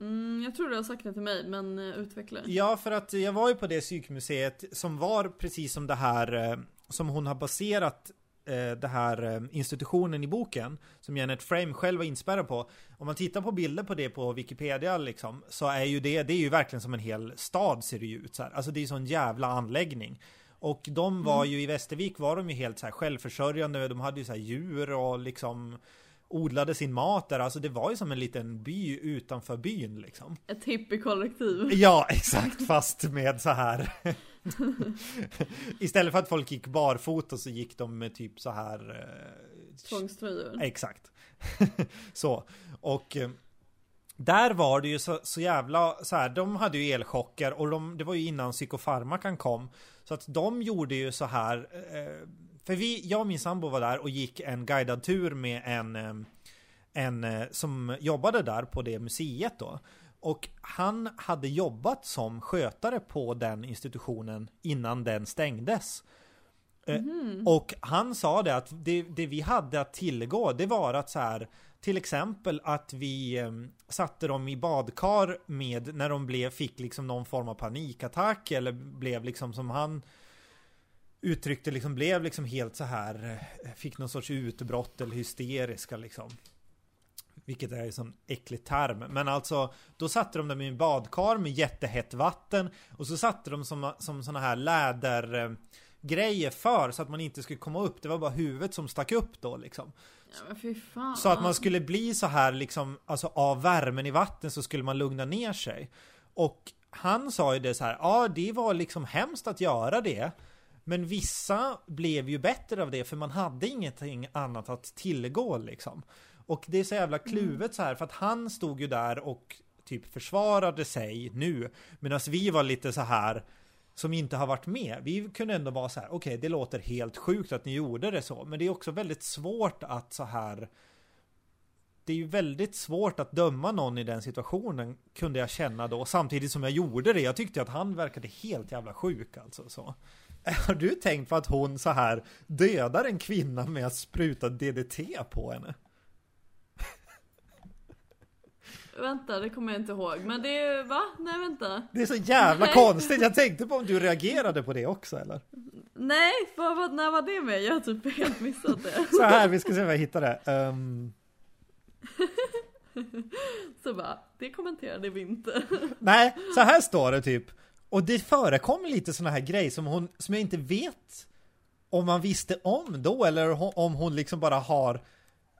Mm, jag tror du har sagt det till mig men eh, utveckla. Ja, för att jag var ju på det psykmuseet som var precis som det här eh, som hon har baserat eh, det här institutionen i boken som Janet Frame själv var inspärrad på. Om man tittar på bilder på det på Wikipedia liksom så är ju det, det är ju verkligen som en hel stad ser det ju ut så här. Alltså det är ju sån jävla anläggning. Och de var ju i Västervik var de ju helt så här självförsörjande, de hade ju så här djur och liksom odlade sin mat där, alltså det var ju som en liten by utanför byn liksom. Ett hippiekollektiv. Ja, exakt, fast med så här. Istället för att folk gick barfota så gick de med typ så här. Eh, Tvångströjor. exakt. så. Och eh, där var det ju så, så jävla så här. De hade ju elchocker och de, det var ju innan psykofarmakan kom. Så att de gjorde ju så här. Eh, för vi, jag och min sambo var där och gick en guidad tur med en eh, en eh, som jobbade där på det museet då. Och han hade jobbat som skötare på den institutionen innan den stängdes. Eh, Och han sa det att det, det vi hade att tillgå det var att så här till exempel att vi eh, satte dem i badkar med när de blev, fick liksom någon form av panikattack eller blev liksom som han uttryckte liksom blev liksom helt så här eh, fick någon sorts utbrott eller hysteriska liksom. Vilket är en sån äcklig term. Men alltså, då satte de dem i en badkar med jättehett vatten. Och så satte de som, som såna här lädergrejer eh, för så att man inte skulle komma upp. Det var bara huvudet som stack upp då liksom. Ja. Så att man skulle bli så här liksom, alltså av värmen i vatten så skulle man lugna ner sig. Och han sa ju det så här, ja det var liksom hemskt att göra det. Men vissa blev ju bättre av det för man hade ingenting annat att tillgå liksom. Och det är så jävla kluvet så här för att han stod ju där och typ försvarade sig nu. Medan vi var lite så här som inte har varit med. Vi kunde ändå vara så här, okej det låter helt sjukt att ni gjorde det så. Men det är också väldigt svårt att så här det är ju väldigt svårt att döma någon i den situationen kunde jag känna då samtidigt som jag gjorde det. Jag tyckte att han verkade helt jävla sjuk alltså så. Har du tänkt på att hon så här dödar en kvinna med att spruta DDT på henne? Vänta, det kommer jag inte ihåg. Men det va? Nej vänta. Det är så jävla Nej. konstigt. Jag tänkte på om du reagerade på det också eller? Nej, vad, vad, när var det med? Jag har typ helt missat det. Så här, vi ska se om jag hittar det. Ehm, Så bara, det kommenterade vi inte. nej, så här står det typ. Och det förekommer lite såna här grejer som hon, som jag inte vet om man visste om då eller om hon liksom bara har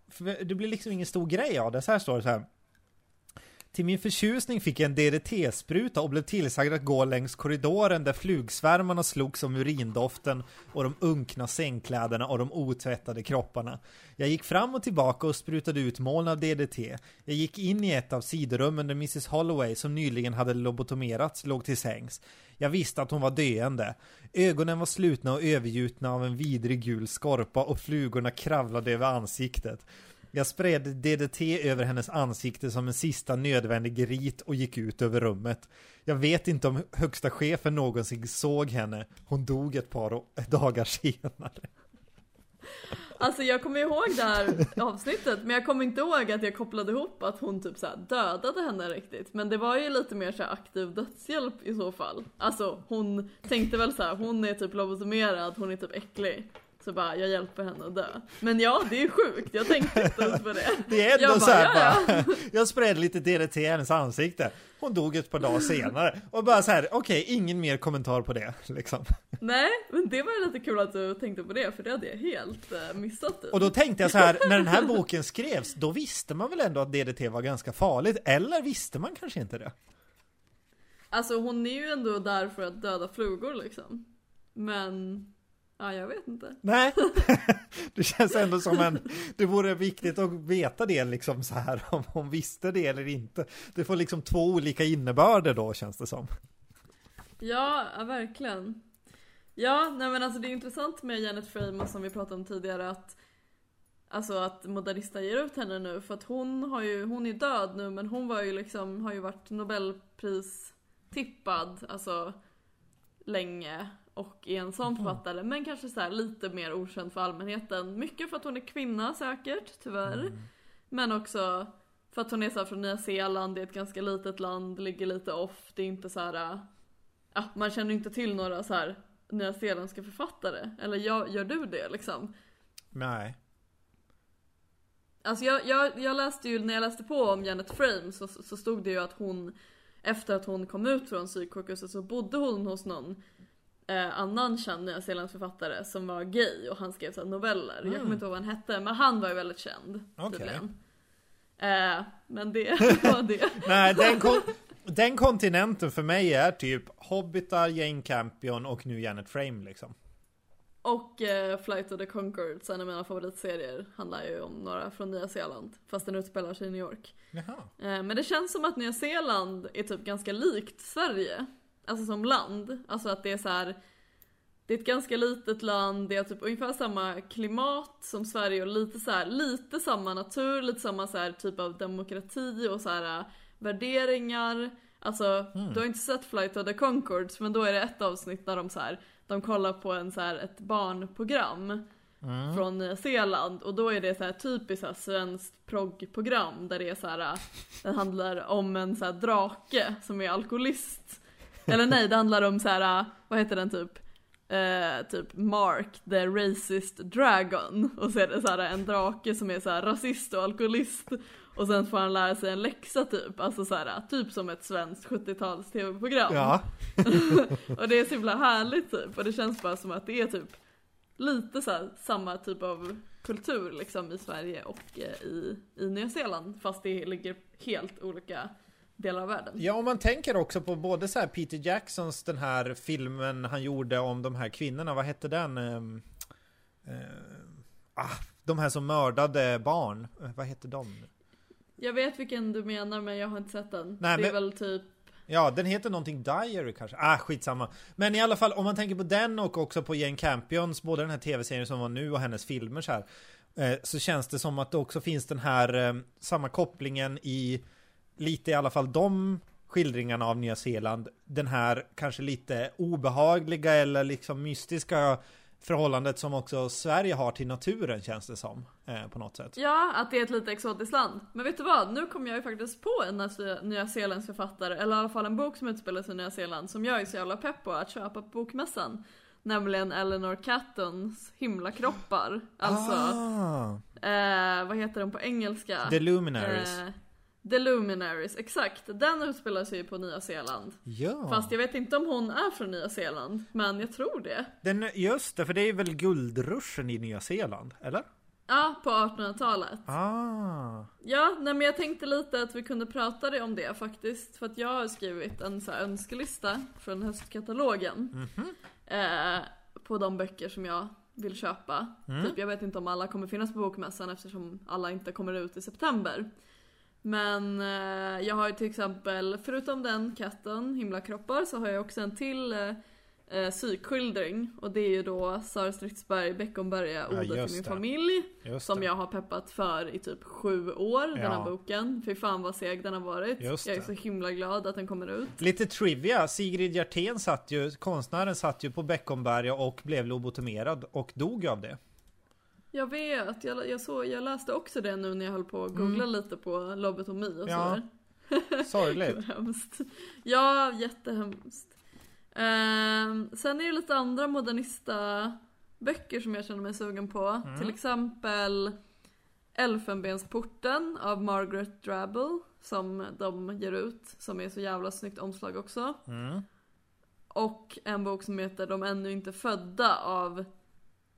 för det blir liksom ingen stor grej av det. Så här står det så här. Till min förtjusning fick jag en DDT-spruta och blev tillsagd att gå längs korridoren där flugsvärmarna slogs om urindoften och de unkna sängkläderna och de otvättade kropparna. Jag gick fram och tillbaka och sprutade ut moln av DDT. Jag gick in i ett av sidorummen där Mrs Holloway, som nyligen hade lobotomerats, låg till sängs. Jag visste att hon var döende. Ögonen var slutna och övergjutna av en vidrig gul skorpa och flugorna kravlade över ansiktet. Jag spred DDT över hennes ansikte som en sista nödvändig rit och gick ut över rummet. Jag vet inte om högsta chefen någonsin såg henne. Hon dog ett par dagar senare. Alltså jag kommer ihåg det här avsnittet men jag kommer inte ihåg att jag kopplade ihop att hon typ så dödade henne riktigt. Men det var ju lite mer så aktiv dödshjälp i så fall. Alltså hon tänkte väl så här, hon är typ lobotomerad, hon är typ äcklig. Så bara, jag hjälper henne att dö. Men ja, det är sjukt, jag tänkte inte ens på det. Det är ändå jag så här, bara, ja, ja. jag spred lite DDT i hennes ansikte. Hon dog ett par dagar senare. Och bara så här, okej, okay, ingen mer kommentar på det. Liksom. Nej, men det var ju lite kul att du tänkte på det, för det hade jag helt uh, missat. Typ. Och då tänkte jag så här, när den här boken skrevs, då visste man väl ändå att DDT var ganska farligt? Eller visste man kanske inte det? Alltså hon är ju ändå där för att döda flugor liksom. Men Ja, jag vet inte. Nej, det känns ändå som en, det vore viktigt att veta det liksom så här, om hon visste det eller inte. Det får liksom två olika innebörder då känns det som. Ja, ja verkligen. Ja, nej men alltså det är intressant med Janet Frame som vi pratade om tidigare att Alltså att Modernista ger ut henne nu för att hon har ju, hon är död nu men hon var ju liksom, har ju varit nobelpris tippad, alltså länge och är en sån författare mm. men kanske så lite mer okänd för allmänheten. Mycket för att hon är kvinna säkert, tyvärr. Mm. Men också för att hon är så från Nya Zeeland, det är ett ganska litet land, ligger lite off, det är inte så här. Ja, man känner inte till några så här Nya Zeeländska författare. Eller gör, gör du det liksom? Nej. Alltså jag, jag, jag läste ju, när jag läste på om Janet Frame så, så stod det ju att hon efter att hon kom ut från psyksjukhuset så bodde hon hos någon eh, annan känd nyzeeländsk författare som var gay och han skrev så noveller. Mm. Jag kommer inte ihåg vad han hette men han var ju väldigt känd okay. tydligen. Eh, men det var det. Nej, den, kon den kontinenten för mig är typ Hobbitar, Jane Campion och nu Janet Frame liksom. Och eh, Flight of the Conchords, en av mina favoritserier, handlar ju om några från Nya Zeeland. Fast den utspelar sig i New York. Eh, men det känns som att Nya Zeeland är typ ganska likt Sverige. Alltså som land. Alltså att det är så här, Det är ett ganska litet land, det är typ ungefär samma klimat som Sverige och lite så här, lite samma natur, lite samma så här, typ av demokrati och så här äh, värderingar. Alltså, mm. du har inte sett Flight of the Concords men då är det ett avsnitt där de så här, de kollar på en så här, ett barnprogram mm. från Nya Zeeland och då är det så här typiskt så här, svenskt proggprogram där det är så här, äh, det handlar om en så här, drake som är alkoholist eller nej, det handlar om så här, äh, vad heter den typ? Eh, typ Mark the racist dragon och så är det så här en drake som är så här rasist och alkoholist och sen får han lära sig en läxa typ, alltså så här, typ som ett svenskt 70-tals tv-program. Ja. och det är så himla härligt typ och det känns bara som att det är typ lite så samma typ av kultur liksom i Sverige och i, i Nya Zeeland fast det ligger helt olika delar av världen. Ja, och man tänker också på både så här Peter Jacksons den här filmen han gjorde om de här kvinnorna, vad hette den? Uh, uh, ah, de här som mördade barn, uh, vad hette de? Jag vet vilken du menar men jag har inte sett den. Nej, det är väl typ Ja, den heter någonting Diary kanske. Ah, skitsamma. Men i alla fall, om man tänker på den och också på Jane Campions, både den här tv-serien som var nu och hennes filmer så här. Eh, så känns det som att det också finns den här eh, samma kopplingen i lite i alla fall de skildringarna av Nya Zeeland, den här kanske lite obehagliga eller liksom mystiska förhållandet som också Sverige har till naturen känns det som eh, på något sätt. Ja, att det är ett lite exotiskt land. Men vet du vad? Nu kommer jag ju faktiskt på en Nya Zeelands författare, eller i alla fall en bok som utspelar sig i Nya Zeeland som jag är så jävla pepp på att köpa på bokmässan. Nämligen Eleanor Cattons Himlakroppar. Alltså, ah. eh, vad heter den på engelska? The Luminaries. Eh, The Luminaries, exakt. Den utspelar sig ju på Nya Zeeland. Ja. Fast jag vet inte om hon är från Nya Zeeland, men jag tror det. Den, just det, för det är väl guldruschen i Nya Zeeland, eller? Ja, på 1800-talet. Ah. Ja, nej men jag tänkte lite att vi kunde prata om det faktiskt. För att jag har skrivit en så här önskelista från höstkatalogen. Mm -hmm. eh, på de böcker som jag vill köpa. Mm. Typ, jag vet inte om alla kommer finnas på bokmässan eftersom alla inte kommer ut i september. Men eh, jag har ju till exempel, förutom den katten, himlakroppar, så har jag också en till eh, eh, psykskildring och det är ju då Sara Stridsberg Beckomberga, Ja, Oda till min det. familj. Just Som det. jag har peppat för i typ sju år, den Ja. här boken. Fy fan vad seg den har varit. Just jag är det. så himla glad att den kommer ut. Lite trivia, Sigrid Hjertén satt ju, konstnären satt ju på Beckomberga och blev lobotomerad och dog av det. Jag vet, jag, jag, såg, jag läste också det nu när jag höll på att googla lite på lobotomi och Mm. Ja. sådär. Sorgligt. Hemskt. Ja, jättehemskt. Ehm, sen är det lite andra modernista böcker som jag känner mig sugen på. Mm. Till exempel Elfenbensporten av Margaret Drabble som de ger ut. Som är så jävla snyggt omslag också. Mm. Och en bok som heter De ännu inte födda av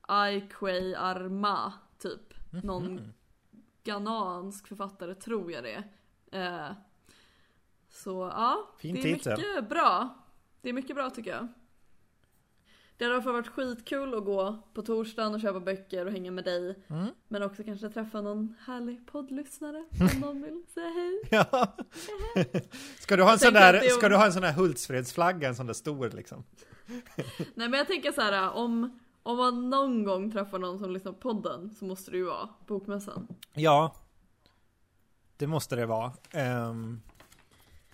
Ai Kwei Arma, typ. Någon Mhm. ghanansk författare tror jag det är. Eh, så ja, Fin det är titel. mycket bra. Det är mycket bra tycker jag. Det har i alla fall varit skitkul att gå på torsdagen och köpa böcker och hänga med dig. Mm. Men också kanske träffa någon härlig poddlyssnare om någon vill säga hej. Ja. ska, du ha en sån där, ska du ha en sån där Hultsfredsflagga, en sån där stor liksom? Nej men jag tänker så här om, om man någon gång träffar någon som lyssnar på podden så måste det ju vara Bokmässan. Ja. Det måste det vara. Ehm,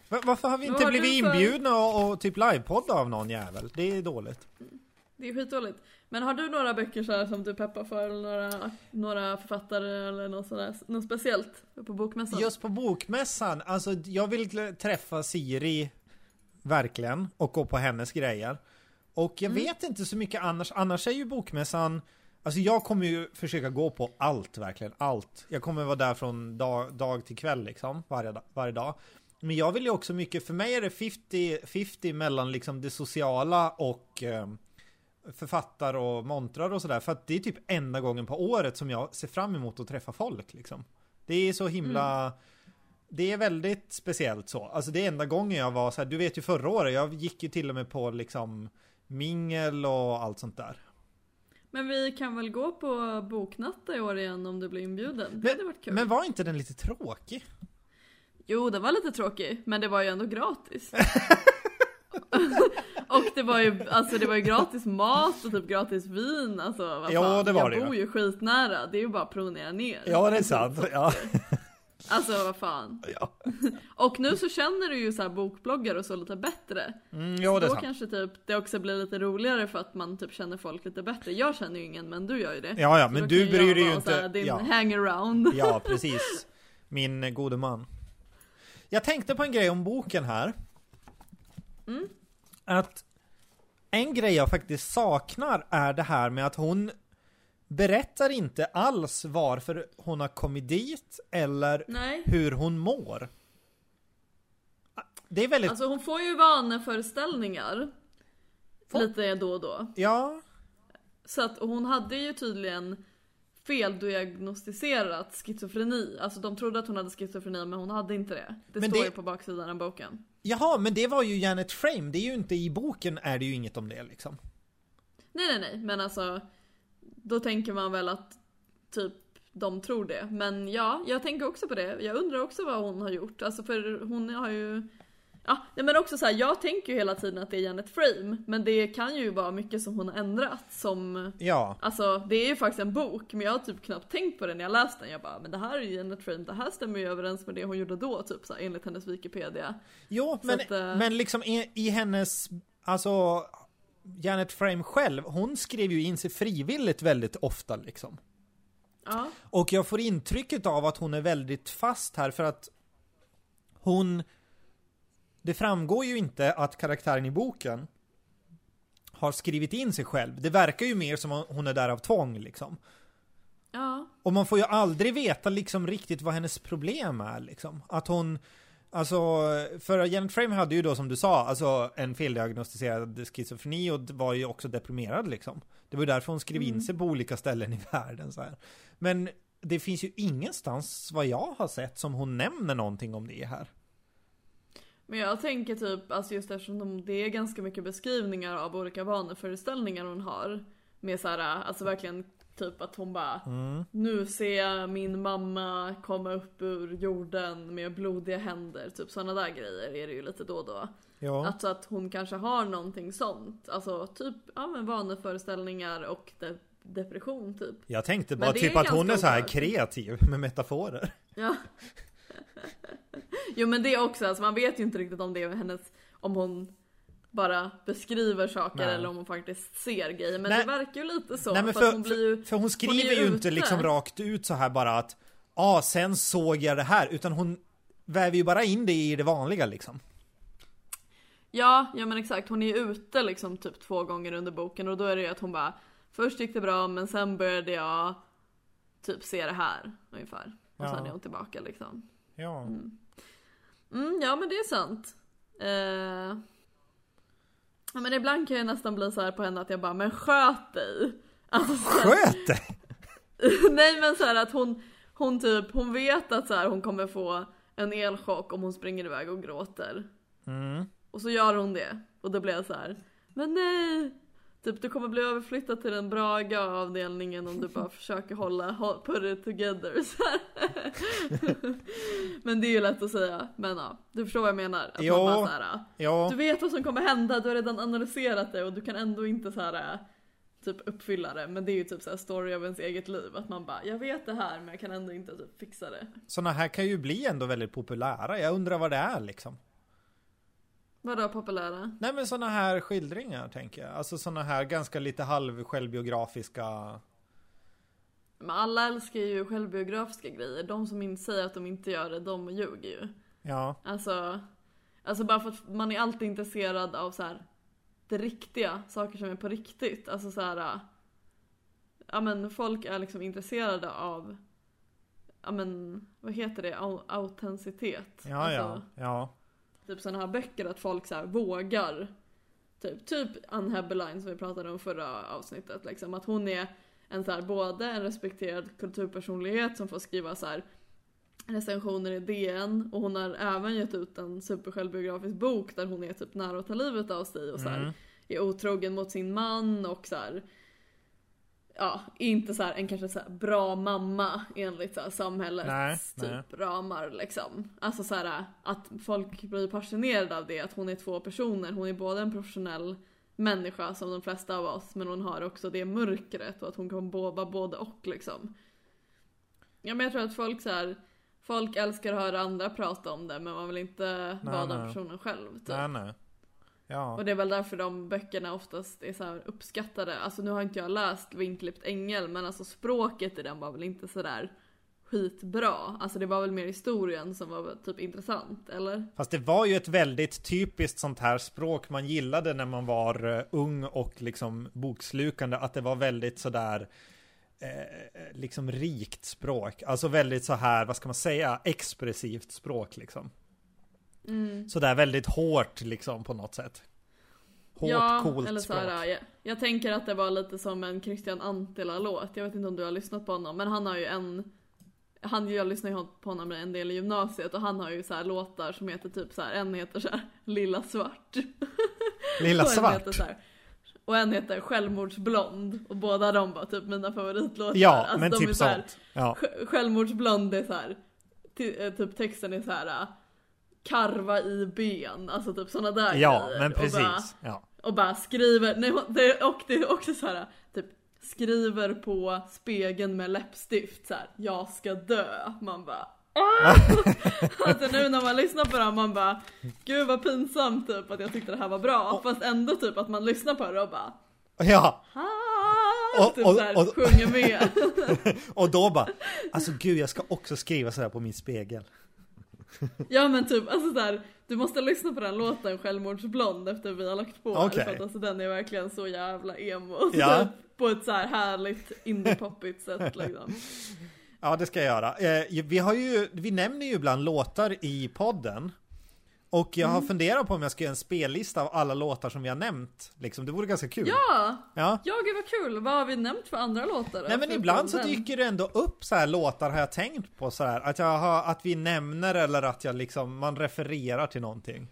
va- varför har vi inte har blivit för- inbjudna och, och typ livepodda av någon jävel? Det är dåligt. Det är skitdåligt. Men har du några böcker så som du peppar för eller några, några författare eller något, sådär, något speciellt på Bokmässan? Just på bokmässan, alltså jag vill träffa Siri verkligen och gå på hennes grejer. Och jag Mm. vet inte så mycket annars, annars är ju bokmässan Alltså jag kommer ju försöka gå på allt verkligen, allt. Jag kommer vara där från dag, dag till kväll liksom, varje, dag- varje dag. Men jag vill ju också mycket, för mig är det 50-50 mellan liksom det sociala och eh, författare och montrar och sådär. För att det är typ enda gången på året som jag ser fram emot att träffa folk liksom. Det är så himla... Det är väldigt speciellt så. Alltså det är enda gången jag var så här, du vet ju förra året, jag gick ju till och med på liksom mingel och allt sånt där. Men vi kan väl gå på boknatta i år igen om du blir inbjuden? Det hade varit kul. Men var inte den lite tråkig? Jo, den var lite tråkig, men det var ju ändå gratis. och det var ju, alltså det var ju gratis mat och typ gratis vin, alltså vad Ja, det var jag det ju. bor ju skitnära, det är ju bara att promenera ner. Ja, det är sant. Ja. Alltså vad fan. ja. Och nu så känner du ju så här bokbloggar och så lite bättre. Mm, ja, det är Då sant. kanske typ det också blir lite roligare för att man typ känner folk lite bättre. Jag känner ju ingen men du gör ju det. Ja, ja, Så men då du bryr dig ju så här inte. Din Ja. hangaround. Ja, precis. Min gode man. Jag tänkte på en grej om boken här. Mm. Att en grej jag faktiskt saknar är det här med att hon berättar inte alls varför hon har kommit dit eller Nej. hur hon mår. Det är väldigt, Alltså hon får ju vaneföreställningar. Får- Lite då och då. ja, Så att hon hade ju tydligen feldiagnostiserat schizofreni. Alltså de trodde att hon hade schizofreni men hon hade inte det. Det Men står det- ju på baksidan av boken. jaha, men det var ju Janet Frame, det är ju inte i boken är det ju inget om det liksom. Nej nej nej men alltså Då tänker man väl att typ de tror det. Men ja, jag tänker också på det. Jag undrar också vad hon har gjort. Alltså för hon har ju Ja, men också så här, jag tänker ju hela tiden att det är Janet Frame. Men det kan ju vara mycket som hon har ändrat som Ja, Alltså det är ju faktiskt en bok men jag har typ knappt tänkt på det när jag läst den. Jag bara, men det här är ju Janet Frame, det här stämmer ju överens med det hon gjorde då typ så här, enligt hennes Wikipedia. Jo, men, att, eh, men liksom i, i hennes, alltså Janet Frame själv, hon skrev ju in sig frivilligt väldigt ofta liksom. Ja. Och jag får intrycket av att hon är väldigt fast här för att hon Det framgår ju inte att karaktären i boken har skrivit in sig själv. Det verkar ju mer som att hon är där av tvång liksom. Ja. Och man får ju aldrig veta liksom riktigt vad hennes problem är liksom. Att hon Alltså, för Janet Frame hade ju då som du sa, alltså en feldiagnostiserad schizofreni och var ju också deprimerad liksom. Det var ju därför hon skrev in Mm. sig på olika ställen i världen så här. Men det finns ju ingenstans vad jag har sett som hon nämner någonting om det här. Men jag tänker typ, alltså just eftersom de, det är ganska mycket beskrivningar av olika vaneföreställningar hon har. Med så här, alltså verkligen Typ att hon bara Mm. Nu ser jag min mamma komma upp ur jorden med blodiga händer. Typ sådana där grejer är det ju lite då och då. Ja. Alltså att hon kanske har någonting sånt. Alltså typ ja, men vaneföreställningar och de- depression typ. Jag tänkte bara typ att hon är så här kreativ med metaforer. Ja. jo men det också, alltså man vet ju inte riktigt om det är hennes, om hon bara beskriver saker Nej. eller om hon faktiskt ser grejer. Men Nej. det verkar ju lite så. Nej men för, att för, hon blir ju, för, hon skriver hon ju inte ute. liksom rakt ut så här bara att Ja, ah, sen såg jag det här, utan hon väver ju bara in det i det vanliga liksom. ja, ja men exakt, hon är ju ute liksom typ två gånger under boken och då är det ju att hon bara Först gick det bra men sen började jag typ se det här ungefär. Och Ja. sen är hon tillbaka liksom. Ja. Mm, ja men det är sant. Eh... Men ibland kan jag nästan bli så här på henne att jag bara, men sköt dig! Alltså, Sköt dig! nej men så här att hon, hon typ, hon vet att så här, hon kommer få en elchock om hon springer iväg och gråter. Mm. Och så gör hon det. Och då blir jag så här, men nej! Typ du kommer bli överflyttad till den braga avdelningen om du bara försöker hålla, hå- put it together så. Men det är ju lätt att säga, men ja, du förstår vad jag menar. Att Jo. man bara så här, Ja, du vet vad som kommer hända, du har redan analyserat det och du kan ändå inte så här typ uppfylla det. Men det är ju typ så här story av ens eget liv. Att man bara, jag vet det här men jag kan ändå inte typ fixa det. såna här kan ju bli ändå väldigt populära. Jag undrar vad det är liksom. Vadå populära? Nej men såna här skildringar tänker jag. Alltså såna här ganska lite halv självbiografiska. Men alla älskar ju självbiografiska grejer. De som inte säger att de inte gör det, de ljuger ju. Ja, Alltså, alltså bara för att man är alltid intresserad av så här det riktiga, saker som är på riktigt. Alltså så här. Ja men folk är liksom intresserade av, ja men vad heter det, Au- autenticitet. ja, alltså, ja, ja. Typ sådana här böcker att folk så här vågar. Typ, typ Anne Heberlein som vi pratade om förra avsnittet. Liksom, att hon är en så här, både en respekterad kulturpersonlighet som får skriva så här recensioner i DN och hon har även gett ut en supersjälvbiografisk bok där hon är typ nära att ta livet av sig och så här, Mm. är otrogen mot sin man och så här. Ja, inte så här en kanske så här bra mamma enligt så här samhällets Nej, typ ramar liksom. Alltså så här att folk blir passionerade av det, att hon är två personer. Hon är både en professionell människa som de flesta av oss, men hon har också det mörkret och att hon kan vara både och liksom. Ja men jag tror att folk så här, folk älskar att höra andra prata om det men man vill inte Nej, vara den nej. personen själv. Typ. Nej, nej. Ja. Och det är väl därför de böckerna oftast är så uppskattade. Alltså nu har inte jag läst Vinklippt ängel men alltså språket i den var väl inte sådär skitbra. Alltså det var väl mer historien som var typ intressant, eller? Fast det var ju ett väldigt typiskt sånt här språk man gillade när man var eh, ung och liksom bokslukande. Att det var väldigt sådär eh, liksom rikt språk. Alltså väldigt så här, vad ska man säga, expressivt språk liksom. Mm. Sådär väldigt hårt liksom på något sätt. Hårt, ja, coolt eller så språk. här, jag, jag tänker att det var lite som en Christian Antila-låt. Jag vet inte om du har lyssnat på honom, men han har ju en han, jag lyssnar ju på honom en del i gymnasiet och han har ju så här låtar som heter typ så här, en heter så här Lilla Svart. Lilla och en svart. Heter så här, och en heter Självmordsblond och båda de var typ mina favoritlåtar. Ja, Alltså, men typ så här, sånt. Ja. Sj- Självmordsblond är så här, ty- eh, typ texten är så här karva i ben, alltså typ såna där ja, grejer. men Och bara, precis. Ja. och bara skriver, nej, det, och det är också så här typ skriver på spegeln med läppstift så här, jag ska dö. Man bara "Ah!" Alltså nu när man lyssnar på det här, man bara Gud vad pinsamt typ att jag tyckte det här var bra. Fast ändå typ att man lyssnar på det och bara ja! Och- typ och- så här, och- sjunger med. och då bara, alltså gud jag ska också skriva sådär på min spegel. Ja men typ, alltså så här, du måste lyssna på den låten Självmordsblond efter vi har lagt på Okej. För att alltså den är verkligen så jävla emo. Ja. Typ, på ett så här härligt indie-poppigt sätt liksom. Ja, det ska jag göra. Eh, vi har ju, vi nämner ju ibland låtar i podden. Och jag Mm. har funderat på om jag ska göra en spellista av alla låtar som vi har nämnt. Liksom, det vore ganska kul. Ja! Ja. Ja gud vad kul, vad har vi nämnt för andra låtar? Nej men ibland så den? dyker det ändå upp så här låtar har jag tänkt på så här att jag har, att vi nämner eller att jag liksom, man refererar till någonting.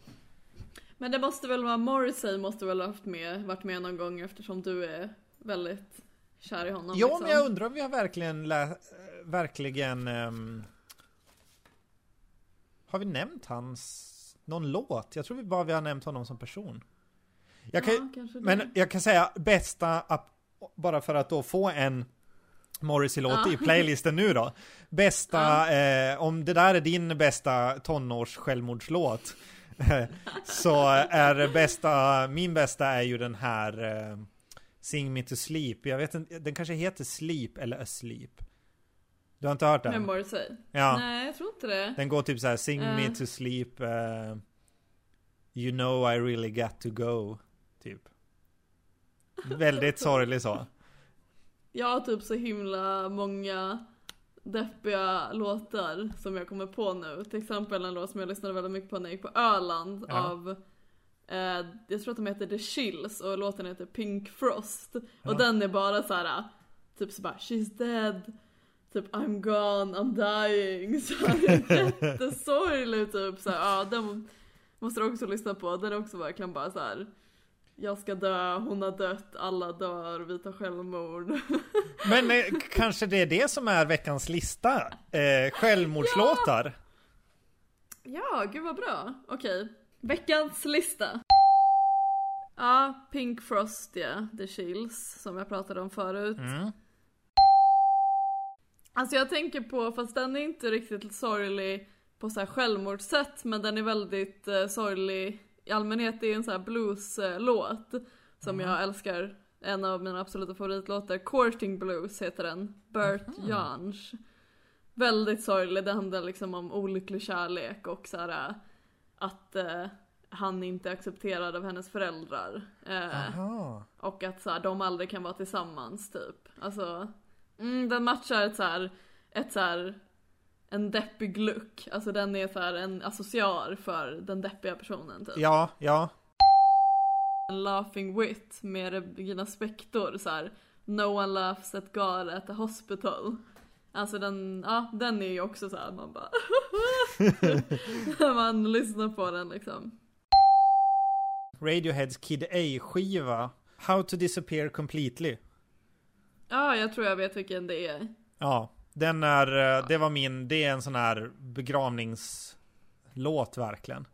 Men det måste väl vara Morrissey måste väl ha haft med, varit med någon gång eftersom du är väldigt kär i honom. Ja, liksom. men jag undrar om vi har verkligen lä- verkligen ehm, Har vi nämnt hans någon låt? Jag tror vi bara vi har nämnt honom som person. Jag kan, ja. Men jag kan säga bästa, bara för att då få en Morrissey-låt Ja. i playlisten nu då. Bästa, eh, om det där är din bästa tonårs självmordslåt. så är bästa, min bästa är ju den här eh, Sing Me To Sleep. Jag vet inte, den kanske heter Sleep eller Asleep. Du har inte hört den? Morrissey? Ja. Nej, jag tror inte det. Den går typ så här Sing Me Eh. To Sleep eh, You know I really got to go. Typ. Väldigt sorglig så. Jag har typ så himla många deppiga låtar som jag kommer på nu. Till exempel en låt som jag lyssnade väldigt mycket på när jag gick på Öland Ja. av eh, jag tror att de heter The Chills och låten heter Pink Frost. Ja. Och den är bara så här typ så bara She's dead, typ I'm gone, I'm dying. Så här, jättesorglig typ så här, ja den måste du också lyssna på. Den är också verkligen bara så här. Jag ska dö, hon har dött, alla dör, vi tar självmord. Men eh, kanske det är det som är veckans lista. Eh, självmordslåtar. Ja, gud vad bra. Okej. Veckans lista. Ja, Pink Frost ja, The Chills som jag pratade om förut. Mm. Alltså jag tänker på, fast den är inte riktigt sorglig på så här självmordssätt men den är väldigt eh, sorglig i allmänhet. Det är en sån här blueslåt som jag älskar. En av mina absoluta favoritlåtar. Courting Blues heter den. Bert Jansch. Väldigt sorglig. Det handlar liksom om olycklig kärlek och så här, att eh, han inte är accepterad av hennes föräldrar. Eh, och att så här, de aldrig kan vara tillsammans typ. Alltså, mm, den matchar ett så här, ett så här, en deppig look. Alltså den är så här en associar för den deppiga personen typ. Ja, ja. En laughing wit med Regina Spektor så här. No one laughs at God at the hospital. Alltså den, ja den är ju också så här man bara När man lyssnar på den liksom. Radioheads Kid A-skiva. How to disappear completely. Ja, jag tror jag vet vilken det är. Ja, den är, eh, det var min, det är en sån här begravningslåt verkligen.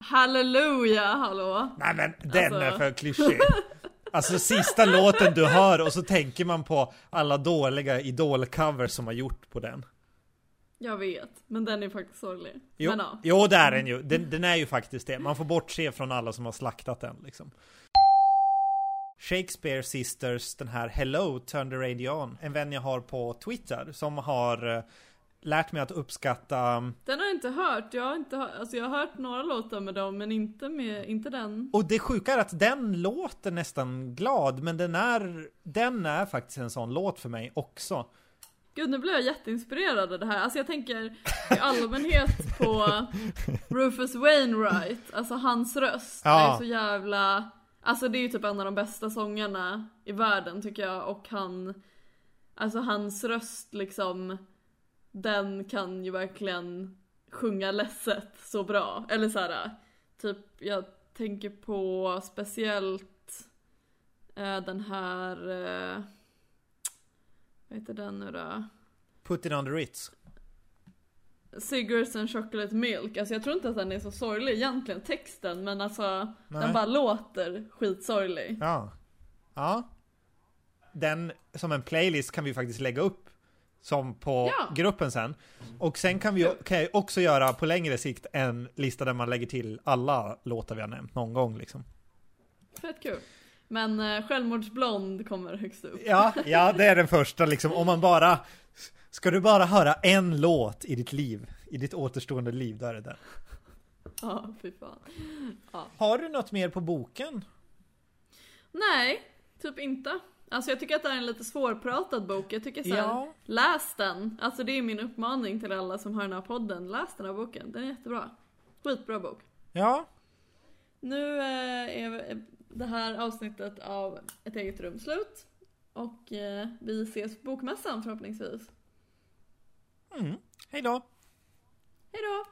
Halleluja, hallå! Nej men den Alltså- är för klyschig. Alltså sista låten du hör och så tänker man på alla dåliga idolcovers som har gjort på den. Jag vet, men den är faktiskt sorglig. Jo, Men ja. jo det är den ju. Den, den är ju faktiskt det. Man får bortse från alla som har slaktat den liksom. Shakespeare Sisters, den här Hello Turn the Radio On. En vän jag har på Twitter som har eh, lärt mig att uppskatta Den har jag inte hört. Jag har, inte hört, alltså jag har hört några låtar med dem, men inte, med, inte den. Och det sjuka är att den låter nästan glad, men den är, den är faktiskt en sån låt för mig också. Gud, nu blir jag jätteinspirerad av det här. Alltså jag tänker i allmänhet på Rufus Wainwright. Alltså hans röst Ja. är så jävla... Alltså det är ju typ en av de bästa sångarna i världen tycker jag. Och han... Alltså hans röst liksom... Den kan ju verkligen sjunga ledset så bra. Eller så här, typ jag tänker på speciellt eh, den här... Eh, vad heter den nu då? Put it on the Ritz. Cigarettes and chocolate milk. Alltså jag tror inte att den är så sorglig egentligen, texten. Men alltså, Nej. den bara låter skitsorglig. Ja. Ja. Den som en playlist kan vi faktiskt lägga upp som på Ja. gruppen sen. Och sen kan vi kan jag också göra på längre sikt en lista där man lägger till alla låtar vi har nämnt någon gång liksom. Fett kul. Men eh, Självmordsblond kommer högst upp. Ja, ja, det är den första liksom. Om man bara Ska du bara höra en låt i ditt liv, i ditt återstående liv, då är det den. Ja, fy fan. Ja. Har du något mer på boken? Nej, typ inte. Alltså jag tycker att det är en lite svårpratad bok. Jag tycker såhär, Ja. läs den. Alltså det är min uppmaning till alla som hör den här podden. Läs den här boken, den är jättebra. Skitbra bok. Ja, Nu eh, är det här avsnittet av Ett eget rum slut. Och eh, vi ses på bokmässan förhoppningsvis. Mm. Hej då! Hej då!